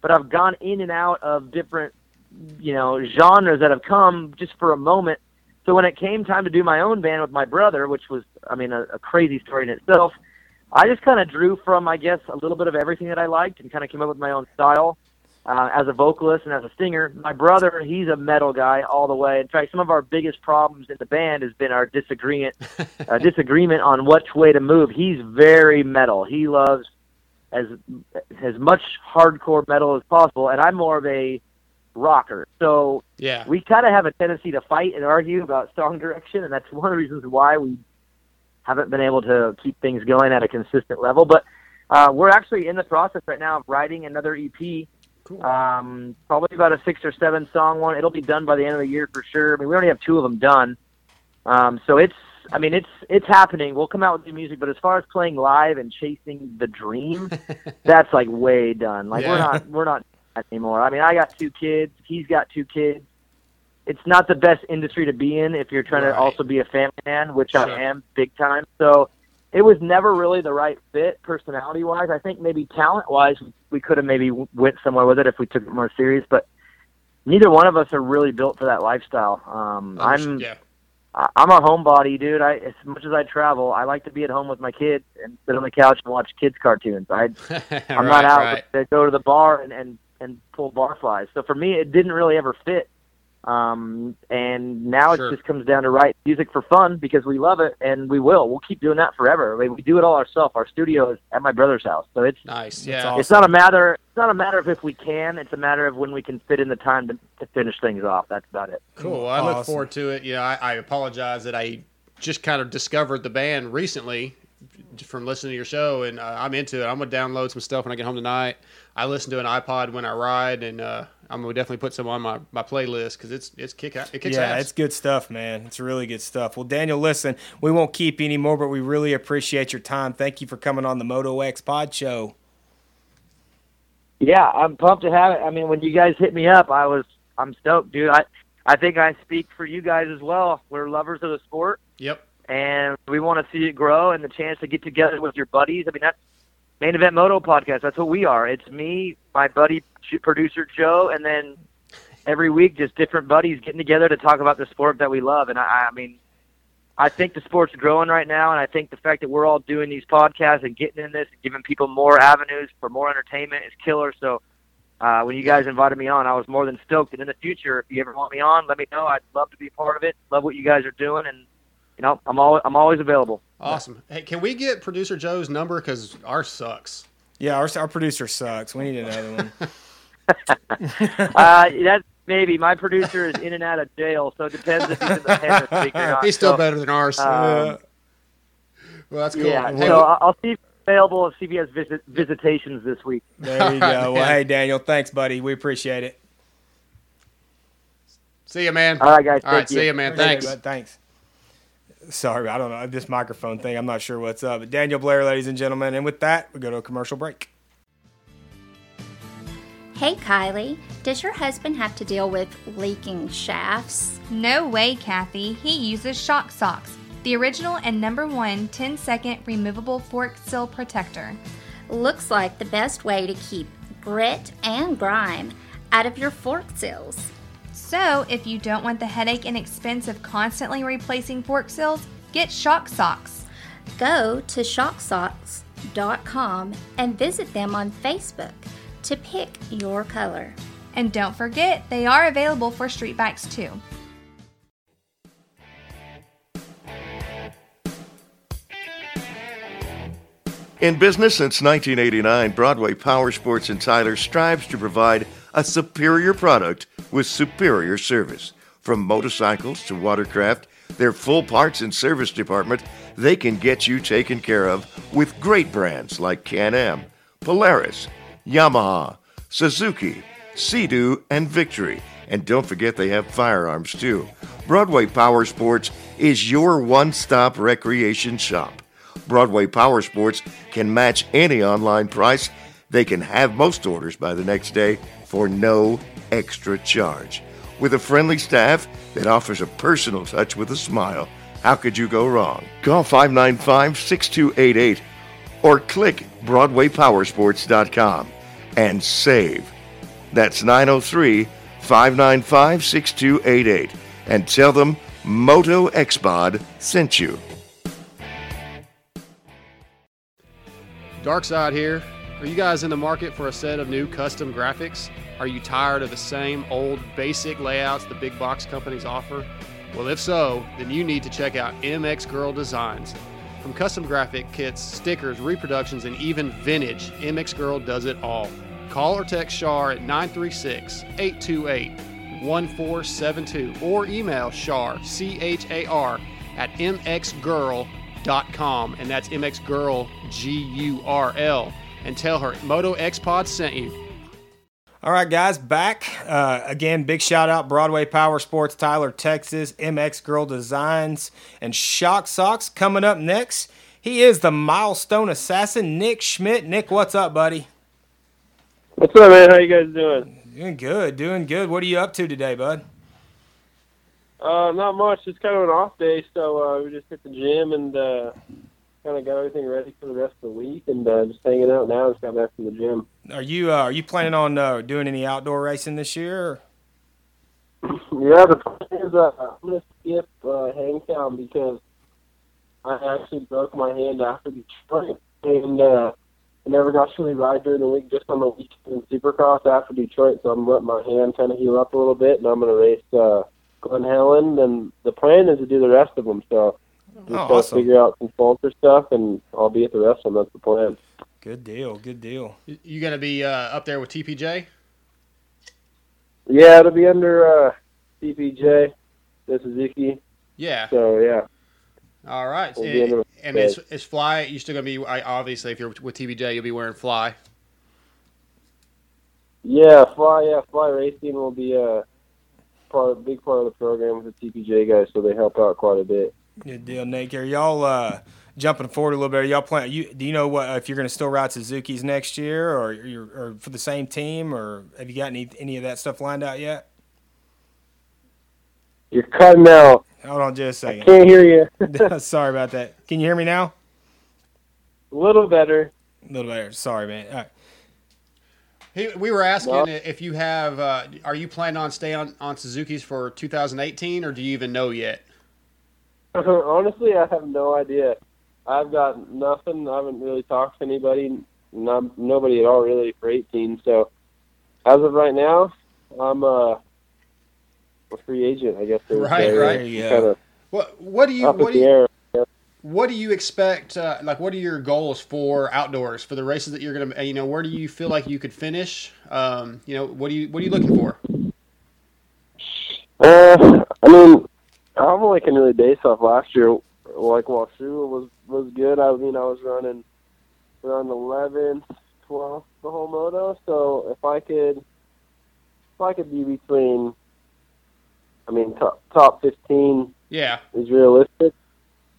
[SPEAKER 4] but I've gone in and out of different, you know, genres that have come just for a moment. So when it came time to do my own band with my brother, which was, I mean, a, a crazy story in itself, I just kind of drew from, I guess, a little bit of everything that I liked and kind of came up with my own style uh, as a vocalist and as a singer. My brother, he's a metal guy all the way. In fact, some of our biggest problems in the band has been our disagreement, (laughs) uh, disagreement on which way to move. He's very metal. He loves as as much hardcore metal as possible, and I'm more of a rocker. So
[SPEAKER 3] Yeah.
[SPEAKER 4] we kind of have a tendency to fight and argue about song direction, and that's one of the reasons why we haven't been able to keep things going at a consistent level. But uh, we're actually in the process right now of writing another EP.
[SPEAKER 3] Cool.
[SPEAKER 4] Um, probably about a six or seven song one. It'll be done by the end of the year for sure. I mean, we already have two of them done. Um, so it's, I mean, it's it's happening. We'll come out with new music, but as far as playing live and chasing the dream, (laughs) that's like way done. Like we're not we're not (laughs) anymore. I mean, I got two kids. He's got two kids. It's not the best industry to be in if you're trying
[SPEAKER 3] Right.
[SPEAKER 4] to also be a family man, which
[SPEAKER 3] Sure.
[SPEAKER 4] I am big time. So it was never really the right fit personality wise. I think maybe talent wise, we could have maybe went somewhere with it if we took it more serious. But neither one of us are really built for that lifestyle. Um, I'm
[SPEAKER 3] yeah.
[SPEAKER 4] I'm a homebody, dude. I as much as I travel, I like to be at home with my kids and sit on the couch and watch kids cartoons. I (laughs) I'm
[SPEAKER 3] right,
[SPEAKER 4] not out
[SPEAKER 3] right.
[SPEAKER 4] to go to the bar and, and and pull barflies. So for me, it didn't really ever fit. Um, and now
[SPEAKER 3] Sure.
[SPEAKER 4] it just comes down to write music for fun because we love it and we will. We'll keep doing that forever. I mean, we do it all ourselves. Our studio is at my brother's house, so it's
[SPEAKER 3] Nice.
[SPEAKER 1] That's
[SPEAKER 3] Yeah.
[SPEAKER 1] awesome.
[SPEAKER 4] it's not a matter. It's not a matter of if we can. It's a matter of when we can fit in the time to, to finish things off. That's about it.
[SPEAKER 3] Cool. Well, I look forward to it. Yeah, I, I apologize that I just kind of discovered the band recently from listening to your show, and uh, I'm into it. I'm gonna download some stuff when I get home tonight. I listen to an iPod when I ride, and uh, I'm gonna definitely put some on my, my playlist because it's it's kick it kicks
[SPEAKER 1] yeah,
[SPEAKER 3] ass.
[SPEAKER 1] it's good stuff, man. It's really good stuff. Well, Daniel, listen, we won't keep you anymore, but we really appreciate your time. Thank you for coming on the Moto X Pod Show.
[SPEAKER 4] Yeah, I'm pumped to have it. I mean, when you guys hit me up, I was I'm stoked, dude. I I think I speak for you guys as well. We're lovers of the sport,
[SPEAKER 3] Yep.
[SPEAKER 4] and we want to see it grow and the chance to get together with your buddies. I mean, that's main event moto podcast. That's what we are. It's me, my buddy producer Joe, and then every week just different buddies getting together to talk about the sport that we love. And I, I mean, I think the sport's growing right now, and I think the fact that we're all doing these podcasts and getting in this and giving people more avenues for more entertainment is killer. So uh, when you guys invited me on, I was more than stoked. And in the future, if you ever want me on, let me know. I'd love to be a part of it. Love what you guys are doing, and you know, I'm always I'm always available.
[SPEAKER 3] Awesome. Hey, can we get producer Joe's number because ours sucks?
[SPEAKER 1] Yeah, our, our producer sucks. We need another one. (laughs) (laughs)
[SPEAKER 4] uh, that's maybe my producer is in and out of jail, so it depends if he's in the pen this week or not.
[SPEAKER 3] He's still
[SPEAKER 4] So,
[SPEAKER 3] better than ours.
[SPEAKER 4] um,
[SPEAKER 3] well, that's cool.
[SPEAKER 4] Yeah,
[SPEAKER 3] Hey,
[SPEAKER 4] so I- I'll see if it's available if CBS visit, visitations this week.
[SPEAKER 1] There you go. (laughs) Well, hey, Daniel, thanks, buddy. We appreciate it.
[SPEAKER 3] see you, man.
[SPEAKER 4] All right, guys.
[SPEAKER 3] All right,
[SPEAKER 4] you.
[SPEAKER 3] see you, man. Thanks.
[SPEAKER 1] it. Thanks. Sorry, I don't know. This microphone thing, I'm not sure what's up. But Daniel Blair, ladies and gentlemen. And with that, we go to a commercial break.
[SPEAKER 5] Hey Kylie, does your husband have to deal with leaking shafts?
[SPEAKER 6] No way, Kathy. He uses Shock Socks, the original and number one 10 second removable fork seal protector.
[SPEAKER 5] Looks like the best way to keep grit and grime out of your fork seals.
[SPEAKER 6] So, if you don't want the headache and expense of constantly replacing fork seals, get Shock Socks.
[SPEAKER 5] Go to shocksocks.com and visit them on Facebook to pick your color.
[SPEAKER 6] And don't forget, they are available for street bikes too.
[SPEAKER 7] In business since 1989, Broadway Power Sports in Tyler strives to provide a superior product with superior service. From motorcycles to watercraft, their full parts and service department, they can get you taken care of with great brands like Can-Am, Polaris, Yamaha, Suzuki, Sea-Doo, and Victory. And don't forget they have firearms too. Broadway Power Sports is your one-stop recreation shop. Broadway Power Sports can match any online price. They can have most orders by the next day for no extra charge. With a friendly staff that offers a personal touch with a smile, how could you go wrong? Call 595 6288 or click BroadwayPowersports.com and save. That's 903 595 6288 and tell them Moto Xpod sent you.
[SPEAKER 3] Dark Side here. Are you guys in the market for a set of new custom graphics? Are you tired of the same old basic layouts the big box companies offer? Well, if so, then you need to check out MX Girl Designs. From custom graphic kits, stickers, reproductions, and even vintage, MX Girl does it all. Call or text Char at 936 828 1472 or email Char, C H A R, at mxgurl.com, and that's mxgurl, G U R L, and tell her Moto X Pod sent you.
[SPEAKER 1] All right, guys, back uh, again. Big shout out Broadway Power Sports, Tyler, Texas, MX Girl Designs, and Shock Socks coming up next. He is the milestone assassin, Nick Schmidt. Nick, what's up, buddy?
[SPEAKER 8] What's up, man? How you guys doing?
[SPEAKER 1] Doing good, doing good. What are you up to today, bud?
[SPEAKER 8] Uh, not much. It's kind of an off day, so uh, we just hit the gym and uh, kind of got everything ready for the rest of the week, and uh, just hanging out now. Just got back from the gym.
[SPEAKER 1] Are you uh, are you planning on uh, doing any outdoor racing this year? (laughs)
[SPEAKER 8] Yeah, the plan is uh, I'm gonna skip uh, Hangtown because I actually broke my hand after Detroit, and uh, I never got to really ride during the week, just on the weekend in Supercross after Detroit. So I'm letting my hand kind of heal up a little bit, and I'm gonna race uh, Glen Helen. And the plan is to do the rest of them. So just
[SPEAKER 1] Oh,
[SPEAKER 8] gotta
[SPEAKER 1] awesome.
[SPEAKER 8] figure out some Falter stuff, and I'll be at the rest of them. That's the plan.
[SPEAKER 1] Good deal, good deal.
[SPEAKER 3] You gonna be uh, up there with TPJ?
[SPEAKER 8] Yeah, it'll be under uh, TPJ, the Suzuki.
[SPEAKER 3] Yeah.
[SPEAKER 8] So yeah,
[SPEAKER 3] All right.
[SPEAKER 8] We'll
[SPEAKER 3] And,
[SPEAKER 8] the-
[SPEAKER 3] and is, is fly? You're still gonna be? I- Obviously, if you're with TPJ, you'll be wearing fly.
[SPEAKER 8] Yeah, fly. Yeah, fly racing will be a part, big part of the program with the TPJ guys, so they help out quite a bit.
[SPEAKER 1] Good deal, Nick. Are y'all uh, jumping forward a little bit? Are y'all plan? You do you know what if you're going to still ride Suzuki's next year, or you're or for the same team, or have you got any any of that stuff lined out yet?
[SPEAKER 8] You're cutting out.
[SPEAKER 1] Hold on just a second.
[SPEAKER 8] I Can't hear you. (laughs)
[SPEAKER 1] Sorry about that. Can you hear me now?
[SPEAKER 8] a little better.
[SPEAKER 1] A little better. Sorry, man. All right.
[SPEAKER 3] He, we were asking
[SPEAKER 8] No.
[SPEAKER 3] if you have. Uh, are you planning on staying on, on Suzuki's for 2018, or do you even know yet? (laughs)
[SPEAKER 8] Honestly, I have no idea. I've got nothing. I haven't really talked to anybody. Not, nobody at all really for 18. So as of right now, I'm uh, a free agent. I guess.
[SPEAKER 3] Right,
[SPEAKER 8] say.
[SPEAKER 3] right.
[SPEAKER 1] There you go.
[SPEAKER 8] Kind of
[SPEAKER 3] What What do you What do you
[SPEAKER 8] air.
[SPEAKER 3] What do you expect? Uh, like, what are your goals for outdoors for the races that you're gonna? You know, where do you feel like you could finish? Um, you know, what do you What are you looking for?
[SPEAKER 8] Uh, I mean, I'm only can really base off last year. Like Washu was was good. I mean, I was running around 11th, 12th the whole moto. So if I could, if I could be between, I mean, top top 15
[SPEAKER 3] Yeah,
[SPEAKER 8] is realistic.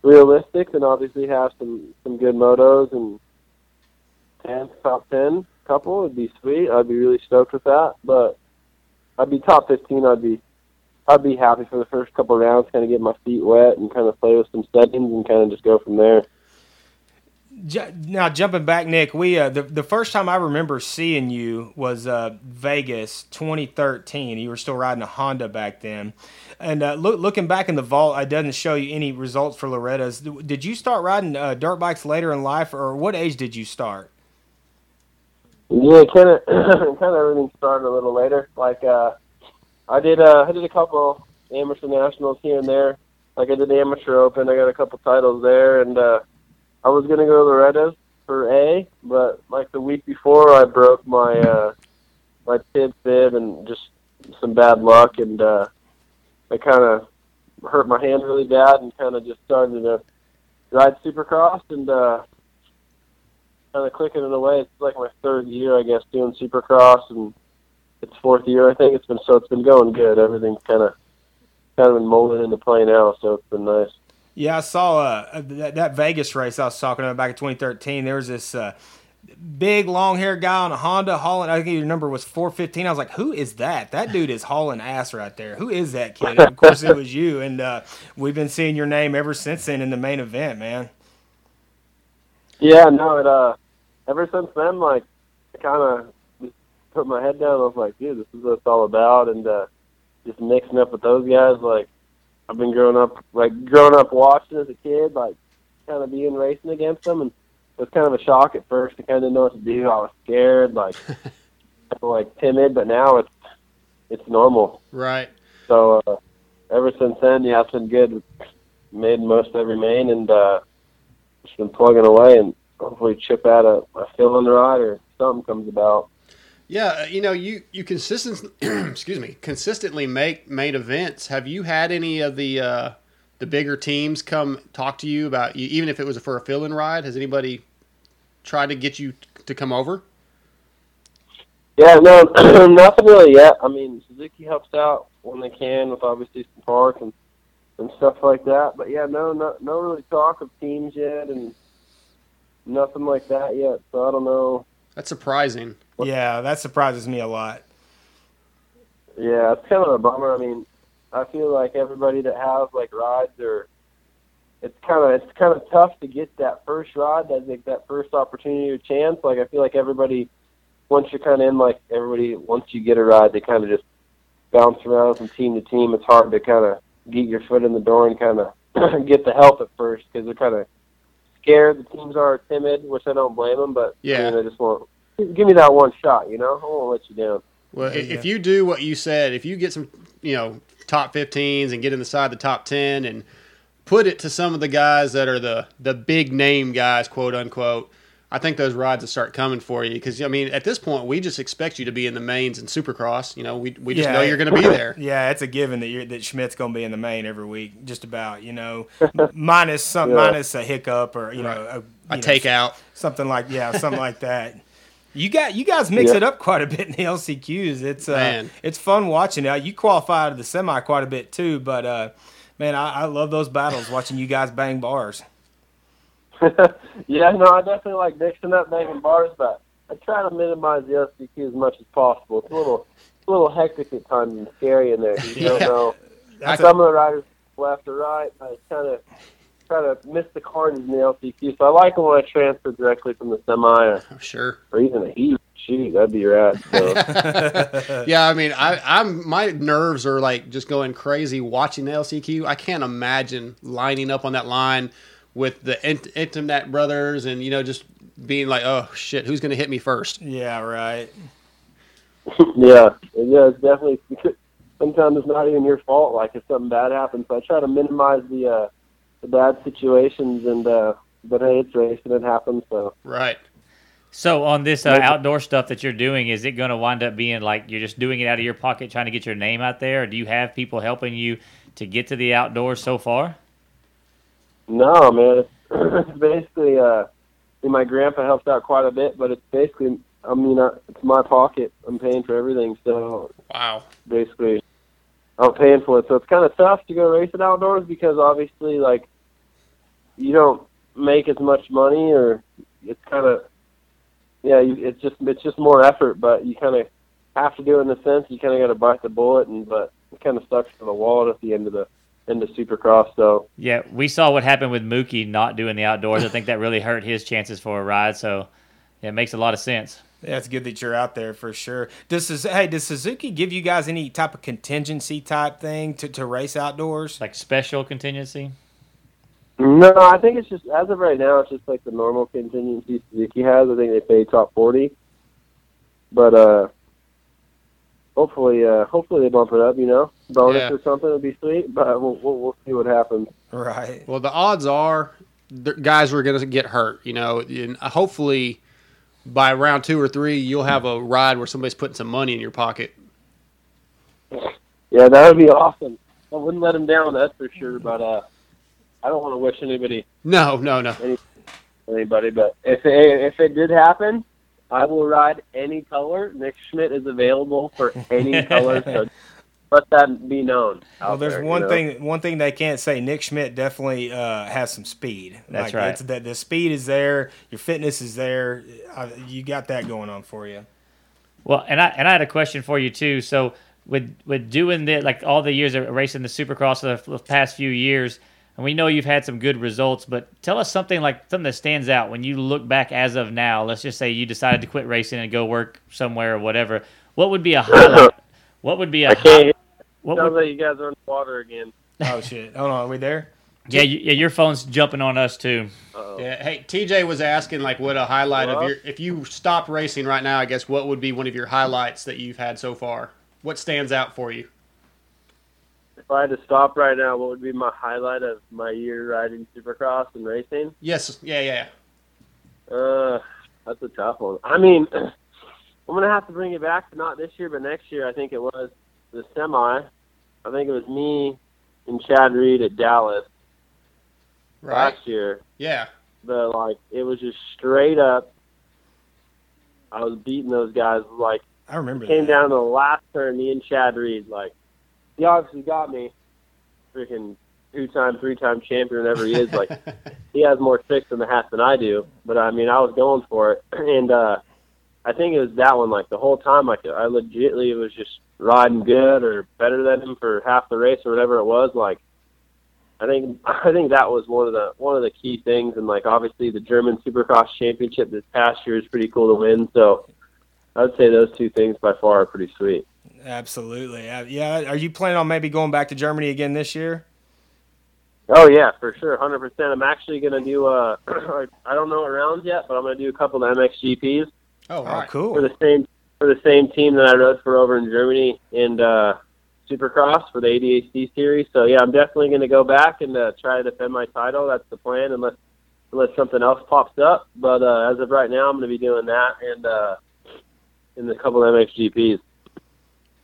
[SPEAKER 8] Realistic, and obviously have some some good motos and 10 top 10 couple would be sweet. I'd be really stoked with that. But I'd be top 15. I'd be I'd be happy for the first couple of rounds, kind of get my feet wet and kind of play with some settings and kind of just go from there.
[SPEAKER 1] Now jumping back, Nick, we uh, the the first time I remember seeing you was uh, Vegas 2013. You were still riding a Honda back then, and uh, look, looking back in the vault, I doesn't show you any results for Loretta's. Did you start riding uh, dirt bikes later in life, or what age did you start?
[SPEAKER 8] Yeah, kind of, (clears throat) kind of everything started a little later. Like, uh, I did, uh, I did a couple amateur nationals here and there. Like, I did the amateur open. I got a couple titles there, and uh, I was gonna go to Loretta's for A, but like the week before, I broke my uh, my tib fib and just some bad luck, and uh, I kind of hurt my hand really bad, and kind of just started to ride Supercross, and uh, kind of clicking it away. It's like my third year, I guess, doing Supercross, and it's fourth year. I think it's been so it's been going good. Everything's kind of kind of been molding into play now, so it's been nice.
[SPEAKER 1] Yeah, I saw uh, that, that Vegas race I was talking about back in 2013. There was this uh, big long haired guy on a Honda hauling. I think your number was 415. I was like, who is that? That dude is hauling ass right there. Who is that kid? And of course, it was you. And uh, we've been seeing your name ever since then in the main event, man.
[SPEAKER 8] Yeah, no, it uh, ever since then, like, kind of put my head down. I was like, dude, this is what it's all about, and uh, just mixing up with those guys. Like, I've been growing up, like, growing up watching as a kid, like, kind of being racing against them, and it was kind of a shock at first. I kind of didn't know what to do. I was scared, like, (laughs) like timid, but now it's it's normal.
[SPEAKER 3] right.
[SPEAKER 8] So uh, ever since then, yeah, it's been good. Made most every main and uh, just been plugging away and hopefully chip out a, a fill in the ride or something comes about.
[SPEAKER 3] Yeah, uh, you know, you you consistently, (clears throat) excuse me, consistently make main events. Have you had any of the uh, the bigger teams come talk to you about even if it was for a fill-in ride? Has anybody tried to get you to come over?
[SPEAKER 8] Yeah, no, (clears throat) nothing really yet. I mean, Suzuki helps out when they can with obviously some parts and and stuff like that. But yeah, no, no, no really talk of teams yet and nothing like that yet. So I don't know.
[SPEAKER 3] That's surprising.
[SPEAKER 1] Yeah, that surprises me a lot.
[SPEAKER 8] Yeah, it's kind of a bummer. I mean, I feel like everybody that has like rides or it's kind of it's kind of tough to get that first ride, that like that first opportunity or chance. Like I feel like everybody once you're kind of in, like everybody once you get a ride, they kind of just bounce around from team to team. It's hard to kind of get your foot in the door and kind of (clears throat) get the help at first because they're kind of scared. The teams are timid, which I don't blame them, but
[SPEAKER 3] Yeah.
[SPEAKER 8] I mean, I just want give me that one shot. You know, I won't let you down.
[SPEAKER 3] Well,
[SPEAKER 1] Yeah.
[SPEAKER 3] if you do what you said, if you get some, you know, top 15s and get inside the top 10 and put it to some of the guys that are the the big name guys, quote unquote, I think those rides will start coming for you because I mean, at this point, we just expect you to be in the mains and Supercross. You know, we we just
[SPEAKER 1] Yeah.
[SPEAKER 3] know you're going to be there. (laughs)
[SPEAKER 1] Yeah, it's a given that you're, that Schmidt's going to be in the main every week, just about. You know, minus some
[SPEAKER 8] Yeah.
[SPEAKER 1] minus a hiccup or you know a,
[SPEAKER 3] A
[SPEAKER 1] know,
[SPEAKER 3] takeout.
[SPEAKER 1] something like yeah, something like that. You got you guys mix
[SPEAKER 8] Yeah.
[SPEAKER 1] it up quite a bit in the LCQs. It's uh,
[SPEAKER 3] Man.
[SPEAKER 1] it's fun watching. Uh, you qualify to the semi quite a bit too, but uh, man, I, I love those battles. Watching you guys bang bars. (laughs)
[SPEAKER 8] yeah, no, I definitely like mixing up banging bars, but I try to minimize the LCQ as much as possible. It's a little, it's a little hectic at times and scary in there. You don't (laughs) know.
[SPEAKER 1] That's
[SPEAKER 8] Some of the riders left or right. I kind of try to miss the corners in the LCQ. So I like when I transfer directly from the semi or,
[SPEAKER 3] Oh, sure.
[SPEAKER 8] or even a heat. Shoot, that'd be rad. So. (laughs)
[SPEAKER 3] Yeah, I mean, I, I'm my nerves are like just going crazy watching the LCQ. I can't imagine lining up on that line with the Int- Intimate brothers and you know just being like, oh shit, who's going to hit me first?
[SPEAKER 1] Yeah, right. (laughs)
[SPEAKER 8] yeah, yeah, it's definitely. (laughs) Sometimes it's not even your fault. Like if something bad happens, so I try to minimize the uh, the bad situations. And uh, but hey, it's racing; it happens. So
[SPEAKER 3] Right.
[SPEAKER 2] So on this uh, outdoor stuff that you're doing, is it going to wind up being like you're just doing it out of your pocket, trying to get your name out there, or do you have people helping you to get to the outdoors so far?
[SPEAKER 8] No, man, it's, (clears throat) it's basically. Uh, my grandpa helps out quite a bit, but it's basically. I mean, uh, it's my pocket. I'm paying for everything, so
[SPEAKER 3] Wow.
[SPEAKER 8] basically, I'm paying for it. So it's kind of tough to go racing outdoors because obviously, like, you don't make as much money, or it's kind of, yeah, you, it's just it's just more effort, but you kind of have to do it in a sense. You kind of got to bite the bullet, and but it kind of sucks for the wallet at the end of the end of Supercross. So
[SPEAKER 2] Yeah, we saw what happened with Mookie not doing the outdoors. I think that really hurt his chances for a ride. So yeah, it makes a lot of sense.
[SPEAKER 1] Yeah, it's good that you're out there for sure. Does Suz- hey, does Suzuki give you guys any type of contingency type thing to, to race outdoors?
[SPEAKER 2] Like special contingency.
[SPEAKER 8] no, I think it's just as of right now, it's just like the normal contingency Suzuki has. I think they pay top forty, but uh, hopefully, uh, hopefully they bump it up. You know, bonus
[SPEAKER 3] Yeah.
[SPEAKER 8] or something would be sweet. But we'll we'll, we'll see what happens.
[SPEAKER 1] Right.
[SPEAKER 3] Well, the odds are the guys are going to get hurt. You know, and hopefully by round two or three, you'll have a ride where somebody's putting some money in your pocket.
[SPEAKER 8] Yeah, that would be awesome. I wouldn't let them down, that's for sure. But uh, I don't want to wish anybody
[SPEAKER 3] No, no, no.
[SPEAKER 8] anybody. But if it, if it did happen, I will ride any color. Nick Schmidt is available for any (laughs) color. So let that be known.
[SPEAKER 1] Well, there's
[SPEAKER 8] there, you
[SPEAKER 1] one
[SPEAKER 8] know?
[SPEAKER 1] thing one thing they can't say. Nick Schmidt definitely uh, has some speed.
[SPEAKER 2] That's
[SPEAKER 1] like,
[SPEAKER 2] right.
[SPEAKER 1] It's that the speed is there. Your fitness is there. Uh, you got that going on for you.
[SPEAKER 2] Well, and I and I had a question for you too. So with with doing the like all the years of racing the Supercross for the past few years, and we know you've had some good results, but tell us something like something that stands out when you look back as of now. Let's just say you decided to quit racing and go work somewhere or whatever. What would be a highlight? (laughs) What would be a
[SPEAKER 8] I can't.
[SPEAKER 2] What
[SPEAKER 8] Sounds
[SPEAKER 2] would,
[SPEAKER 8] like you guys are in the water again.
[SPEAKER 1] Oh shit! Hold on, are we there? (laughs)
[SPEAKER 2] yeah, you, yeah, your phone's jumping on us too.
[SPEAKER 8] Uh-oh.
[SPEAKER 3] Yeah. Hey, TJ was asking like, what a highlight of your if you stopped racing right now, I guess what would be one of your highlights that you've had so far? What stands out for you?
[SPEAKER 8] If I had to stop right now, what would be my highlight of my year riding Supercross and racing?
[SPEAKER 3] Yes. Yeah. Yeah.
[SPEAKER 8] Uh, that's a tough one. I mean, (clears throat) I'm gonna have to bring it back to not this year, but next year. I think it was the semi. I think it was me and Chad Reed at Dallas
[SPEAKER 3] Right.
[SPEAKER 8] last year.
[SPEAKER 3] Yeah.
[SPEAKER 8] But like, it was just straight up. I was beating those guys. Like,
[SPEAKER 1] I remember.
[SPEAKER 8] came
[SPEAKER 1] that.
[SPEAKER 8] down to the last turn. Me and Chad Reed. Like, he obviously got me. Freaking two-time, three-time champion, whatever he is. Like, (laughs) he has more tricks in the hat than I do. But I mean, I was going for it, (clears throat) and uh, I think it was that one. Like the whole time, like I legitly was just riding good or better than him for half the race or whatever it was. Like, I think (laughs) I think that was one of the one of the key things. And like obviously, the German Supercross Championship this past year is pretty cool to win. So. I would say those two things by far are pretty sweet.
[SPEAKER 1] Absolutely. Uh, yeah. Are you planning on maybe going back to Germany again this year?
[SPEAKER 8] Oh yeah, for sure, hundred percent. I'm actually gonna do uh, (clears throat) I don't know what rounds yet, but I'm gonna do a couple of MXGPs
[SPEAKER 3] Oh,
[SPEAKER 1] Oh,
[SPEAKER 3] right.
[SPEAKER 1] cool.
[SPEAKER 8] for the same for the same team that I rode for over in Germany in uh, Supercross for the ADAC series. So yeah, I'm definitely gonna go back and uh, try to defend my title. That's the plan, unless unless something else pops up. But uh, as of right now, I'm going to be doing that and uh, in the couple of MXGPs.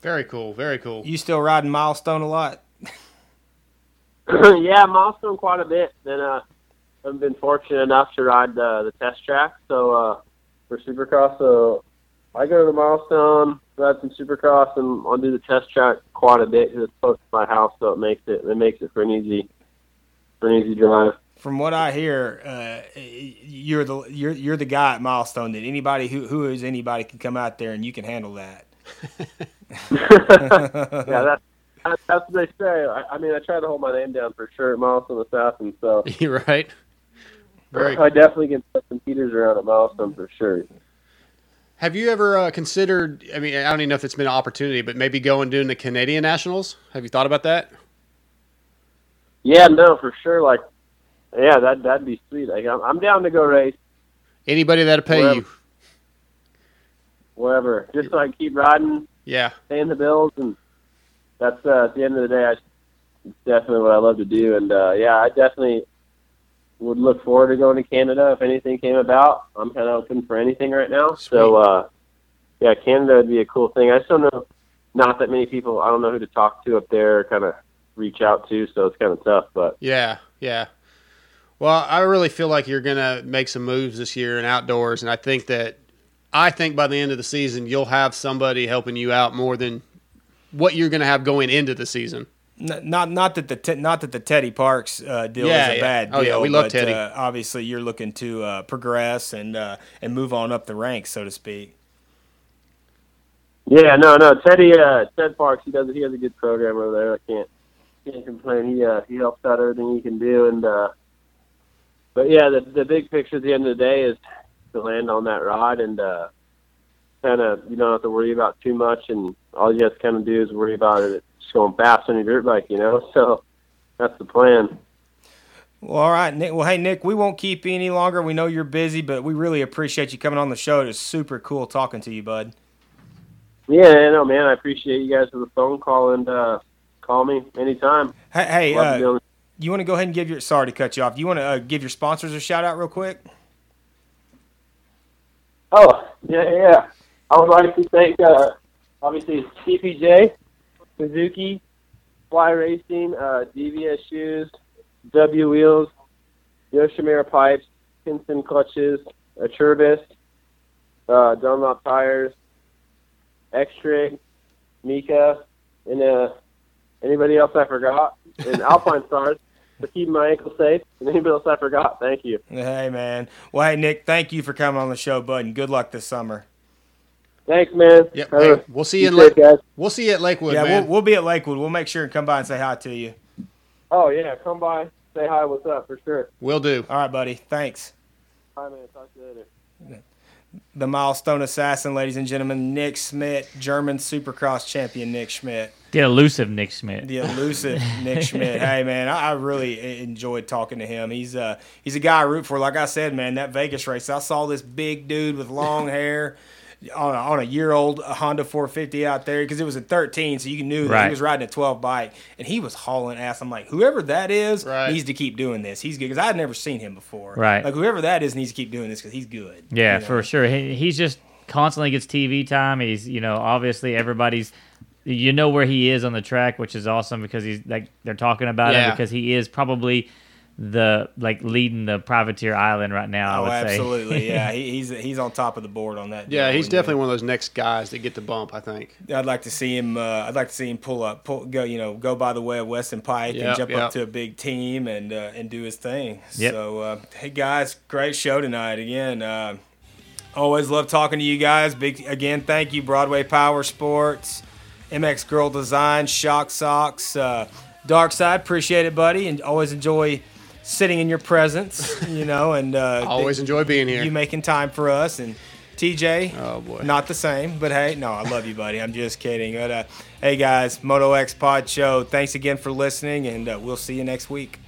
[SPEAKER 3] Very cool. Very cool.
[SPEAKER 1] You still riding Milestone a lot? (laughs)
[SPEAKER 8] yeah, milestone quite a bit. Then uh, I've been fortunate enough to ride uh, the test track. So uh, for Supercross, so I go to the milestone, ride some Supercross, and I'll do the test track quite a bit because it's close to my house, so it makes it it makes it for an easy for an easy drive.
[SPEAKER 1] From what I hear, uh, you're the you're you're the guy at Milestone that anybody who who is anybody can come out there and you can handle that. (laughs) (laughs)
[SPEAKER 8] yeah, that's that's what they say. I, I mean, I try to hold my name down for sure at Milestone Assassin, so
[SPEAKER 3] You're (laughs) right. Very.
[SPEAKER 8] I definitely can put some Peters around at Milestone for sure.
[SPEAKER 3] Have you ever uh, considered? I mean, I don't even know if it's been an opportunity, but maybe going doing the Canadian Nationals. Have you thought about that?
[SPEAKER 8] Yeah, no, for sure. Like, yeah, that that'd be sweet. Like, I'm, I'm down to go race
[SPEAKER 3] Anybody that'll pay
[SPEAKER 8] Wherever.
[SPEAKER 3] you?
[SPEAKER 8] wherever, just so I keep riding,
[SPEAKER 3] Yeah.
[SPEAKER 8] paying the bills, and that's uh, at the end of the day, I, definitely what I love to do. And uh, yeah, I definitely would look forward to going to Canada if anything came about. I'm kind of open for anything right now. So uh, yeah, Canada would be a cool thing. I just don't know, not that many people. I don't know who to talk to up there, kind of reach out to. So it's kind of tough, but
[SPEAKER 3] Yeah, yeah. Well, I really feel like you're gonna make some moves this year in outdoors, and I think that I think by the end of the season you'll have somebody helping you out more than what you're gonna have going into the season.
[SPEAKER 1] N- Not not that the te- not that the Teddy Parks uh, deal
[SPEAKER 3] Yeah,
[SPEAKER 1] is a
[SPEAKER 3] yeah.
[SPEAKER 1] bad deal.
[SPEAKER 3] Oh, yeah, we love
[SPEAKER 1] but,
[SPEAKER 3] Teddy.
[SPEAKER 1] Uh, obviously, you're looking to uh, progress and uh, and move on up the ranks, so to speak.
[SPEAKER 8] Yeah, no, no. Teddy, uh, Ted Parks, he does. He has a good program over there. I can't can't complain. He uh, he helps out everything he can do, and uh, but yeah, the the big picture at the end of the day is to land on that rod and uh, kind of you don't have to worry about too much, and all you have to kind of do is worry about it just going fast on your dirt bike, you know. (laughs) So that's the plan.
[SPEAKER 1] Well, all right, Nick. Well, hey, Nick, we won't keep you any longer. We know you're busy, but we really appreciate you coming on the show. It was super cool talking to you, bud.
[SPEAKER 8] Yeah, I know, man. I appreciate you guys for the phone call and uh, call me anytime.
[SPEAKER 1] Hey, hey
[SPEAKER 8] Love to be
[SPEAKER 1] uh, you want to go ahead and give your sorry to cut you off. You want to uh, give your sponsors a shout out real quick?
[SPEAKER 8] Oh, yeah, yeah. I would like to thank, uh, obviously, TPJ, Suzuki, Fly Racing, uh, DVS Shoes, W Wheels, Yoshimura Pipes, Hinson Clutches, Acerbis, uh, Dunlop Tires, X-Trig, Mika, and uh, anybody else I forgot, and Alpine (laughs) Stars for keeping my ankle safe, and anybody else I forgot, thank you.
[SPEAKER 1] Hey, man. Well, hey, Nick, thank you for coming on the show, bud, and good luck this summer.
[SPEAKER 8] Thanks, man.
[SPEAKER 3] Yep. Hey, we'll see you in Lake.
[SPEAKER 8] guys.
[SPEAKER 3] We'll see you at Lakewood,
[SPEAKER 1] yeah,
[SPEAKER 3] man.
[SPEAKER 1] we'll, we'll be at Lakewood. We'll make sure and come by and say hi to you.
[SPEAKER 8] Oh yeah, come by, say hi, what's up for sure.
[SPEAKER 3] We'll do.
[SPEAKER 1] All right, buddy. Thanks.
[SPEAKER 8] Bye, man. Talk to you later.
[SPEAKER 1] The milestone assassin, ladies and gentlemen, Nick Schmidt, German Supercross champion Nick Schmidt.
[SPEAKER 2] The elusive Nick Schmidt.
[SPEAKER 1] The elusive (laughs) Nick Schmidt. Hey man, I, I really enjoyed talking to him. He's uh he's a guy I root for. Like I said, man, that Vegas race, I saw this big dude with long (laughs) hair on a, on a year old Honda 450 out there because it was a 13, so you knew that he was riding a 12 bike, and he was hauling ass. I'm like, whoever that is
[SPEAKER 3] Right.
[SPEAKER 1] needs to keep doing this. He's good because I had never seen him before.
[SPEAKER 2] Right.
[SPEAKER 1] Like whoever that is needs to keep doing this because he's good.
[SPEAKER 2] Yeah,
[SPEAKER 1] You know?
[SPEAKER 2] for sure. He, he's just constantly gets TV time. He's, you know, obviously everybody's, you know where he is on the track, which is awesome because he's like they're talking about
[SPEAKER 3] Yeah.
[SPEAKER 2] him because he is probably the like leading the privateer island right now. I
[SPEAKER 1] Oh,
[SPEAKER 2] would
[SPEAKER 1] absolutely.
[SPEAKER 2] say. (laughs)
[SPEAKER 1] yeah, he, he's he's on top of the board on that.
[SPEAKER 3] Yeah, he's definitely one of those next guys that get the bump. I think.
[SPEAKER 1] I'd like to see him. Uh, I'd like to see him pull up, pull, go, you know, go by the way of Weston Peick
[SPEAKER 3] Yep,
[SPEAKER 1] and jump
[SPEAKER 3] yep.
[SPEAKER 1] up to a big team and uh, and do his thing.
[SPEAKER 2] Yep.
[SPEAKER 1] So, uh, hey guys, great show tonight again. Uh, always love talking to you guys. Big again, thank you, Broadway Power Sports, MX Girl Design, Shock Socks, uh, Dark Side. Appreciate it, buddy, and always enjoy sitting in your presence. You know, and uh,
[SPEAKER 3] Always enjoy being here.
[SPEAKER 1] you making time for us and TJ.
[SPEAKER 3] Oh, boy.
[SPEAKER 1] not the same, but hey, no, I love you, buddy. I'm just kidding. But uh, hey, guys, Moto X Pod Show. Thanks again for listening, and uh, we'll see you next week.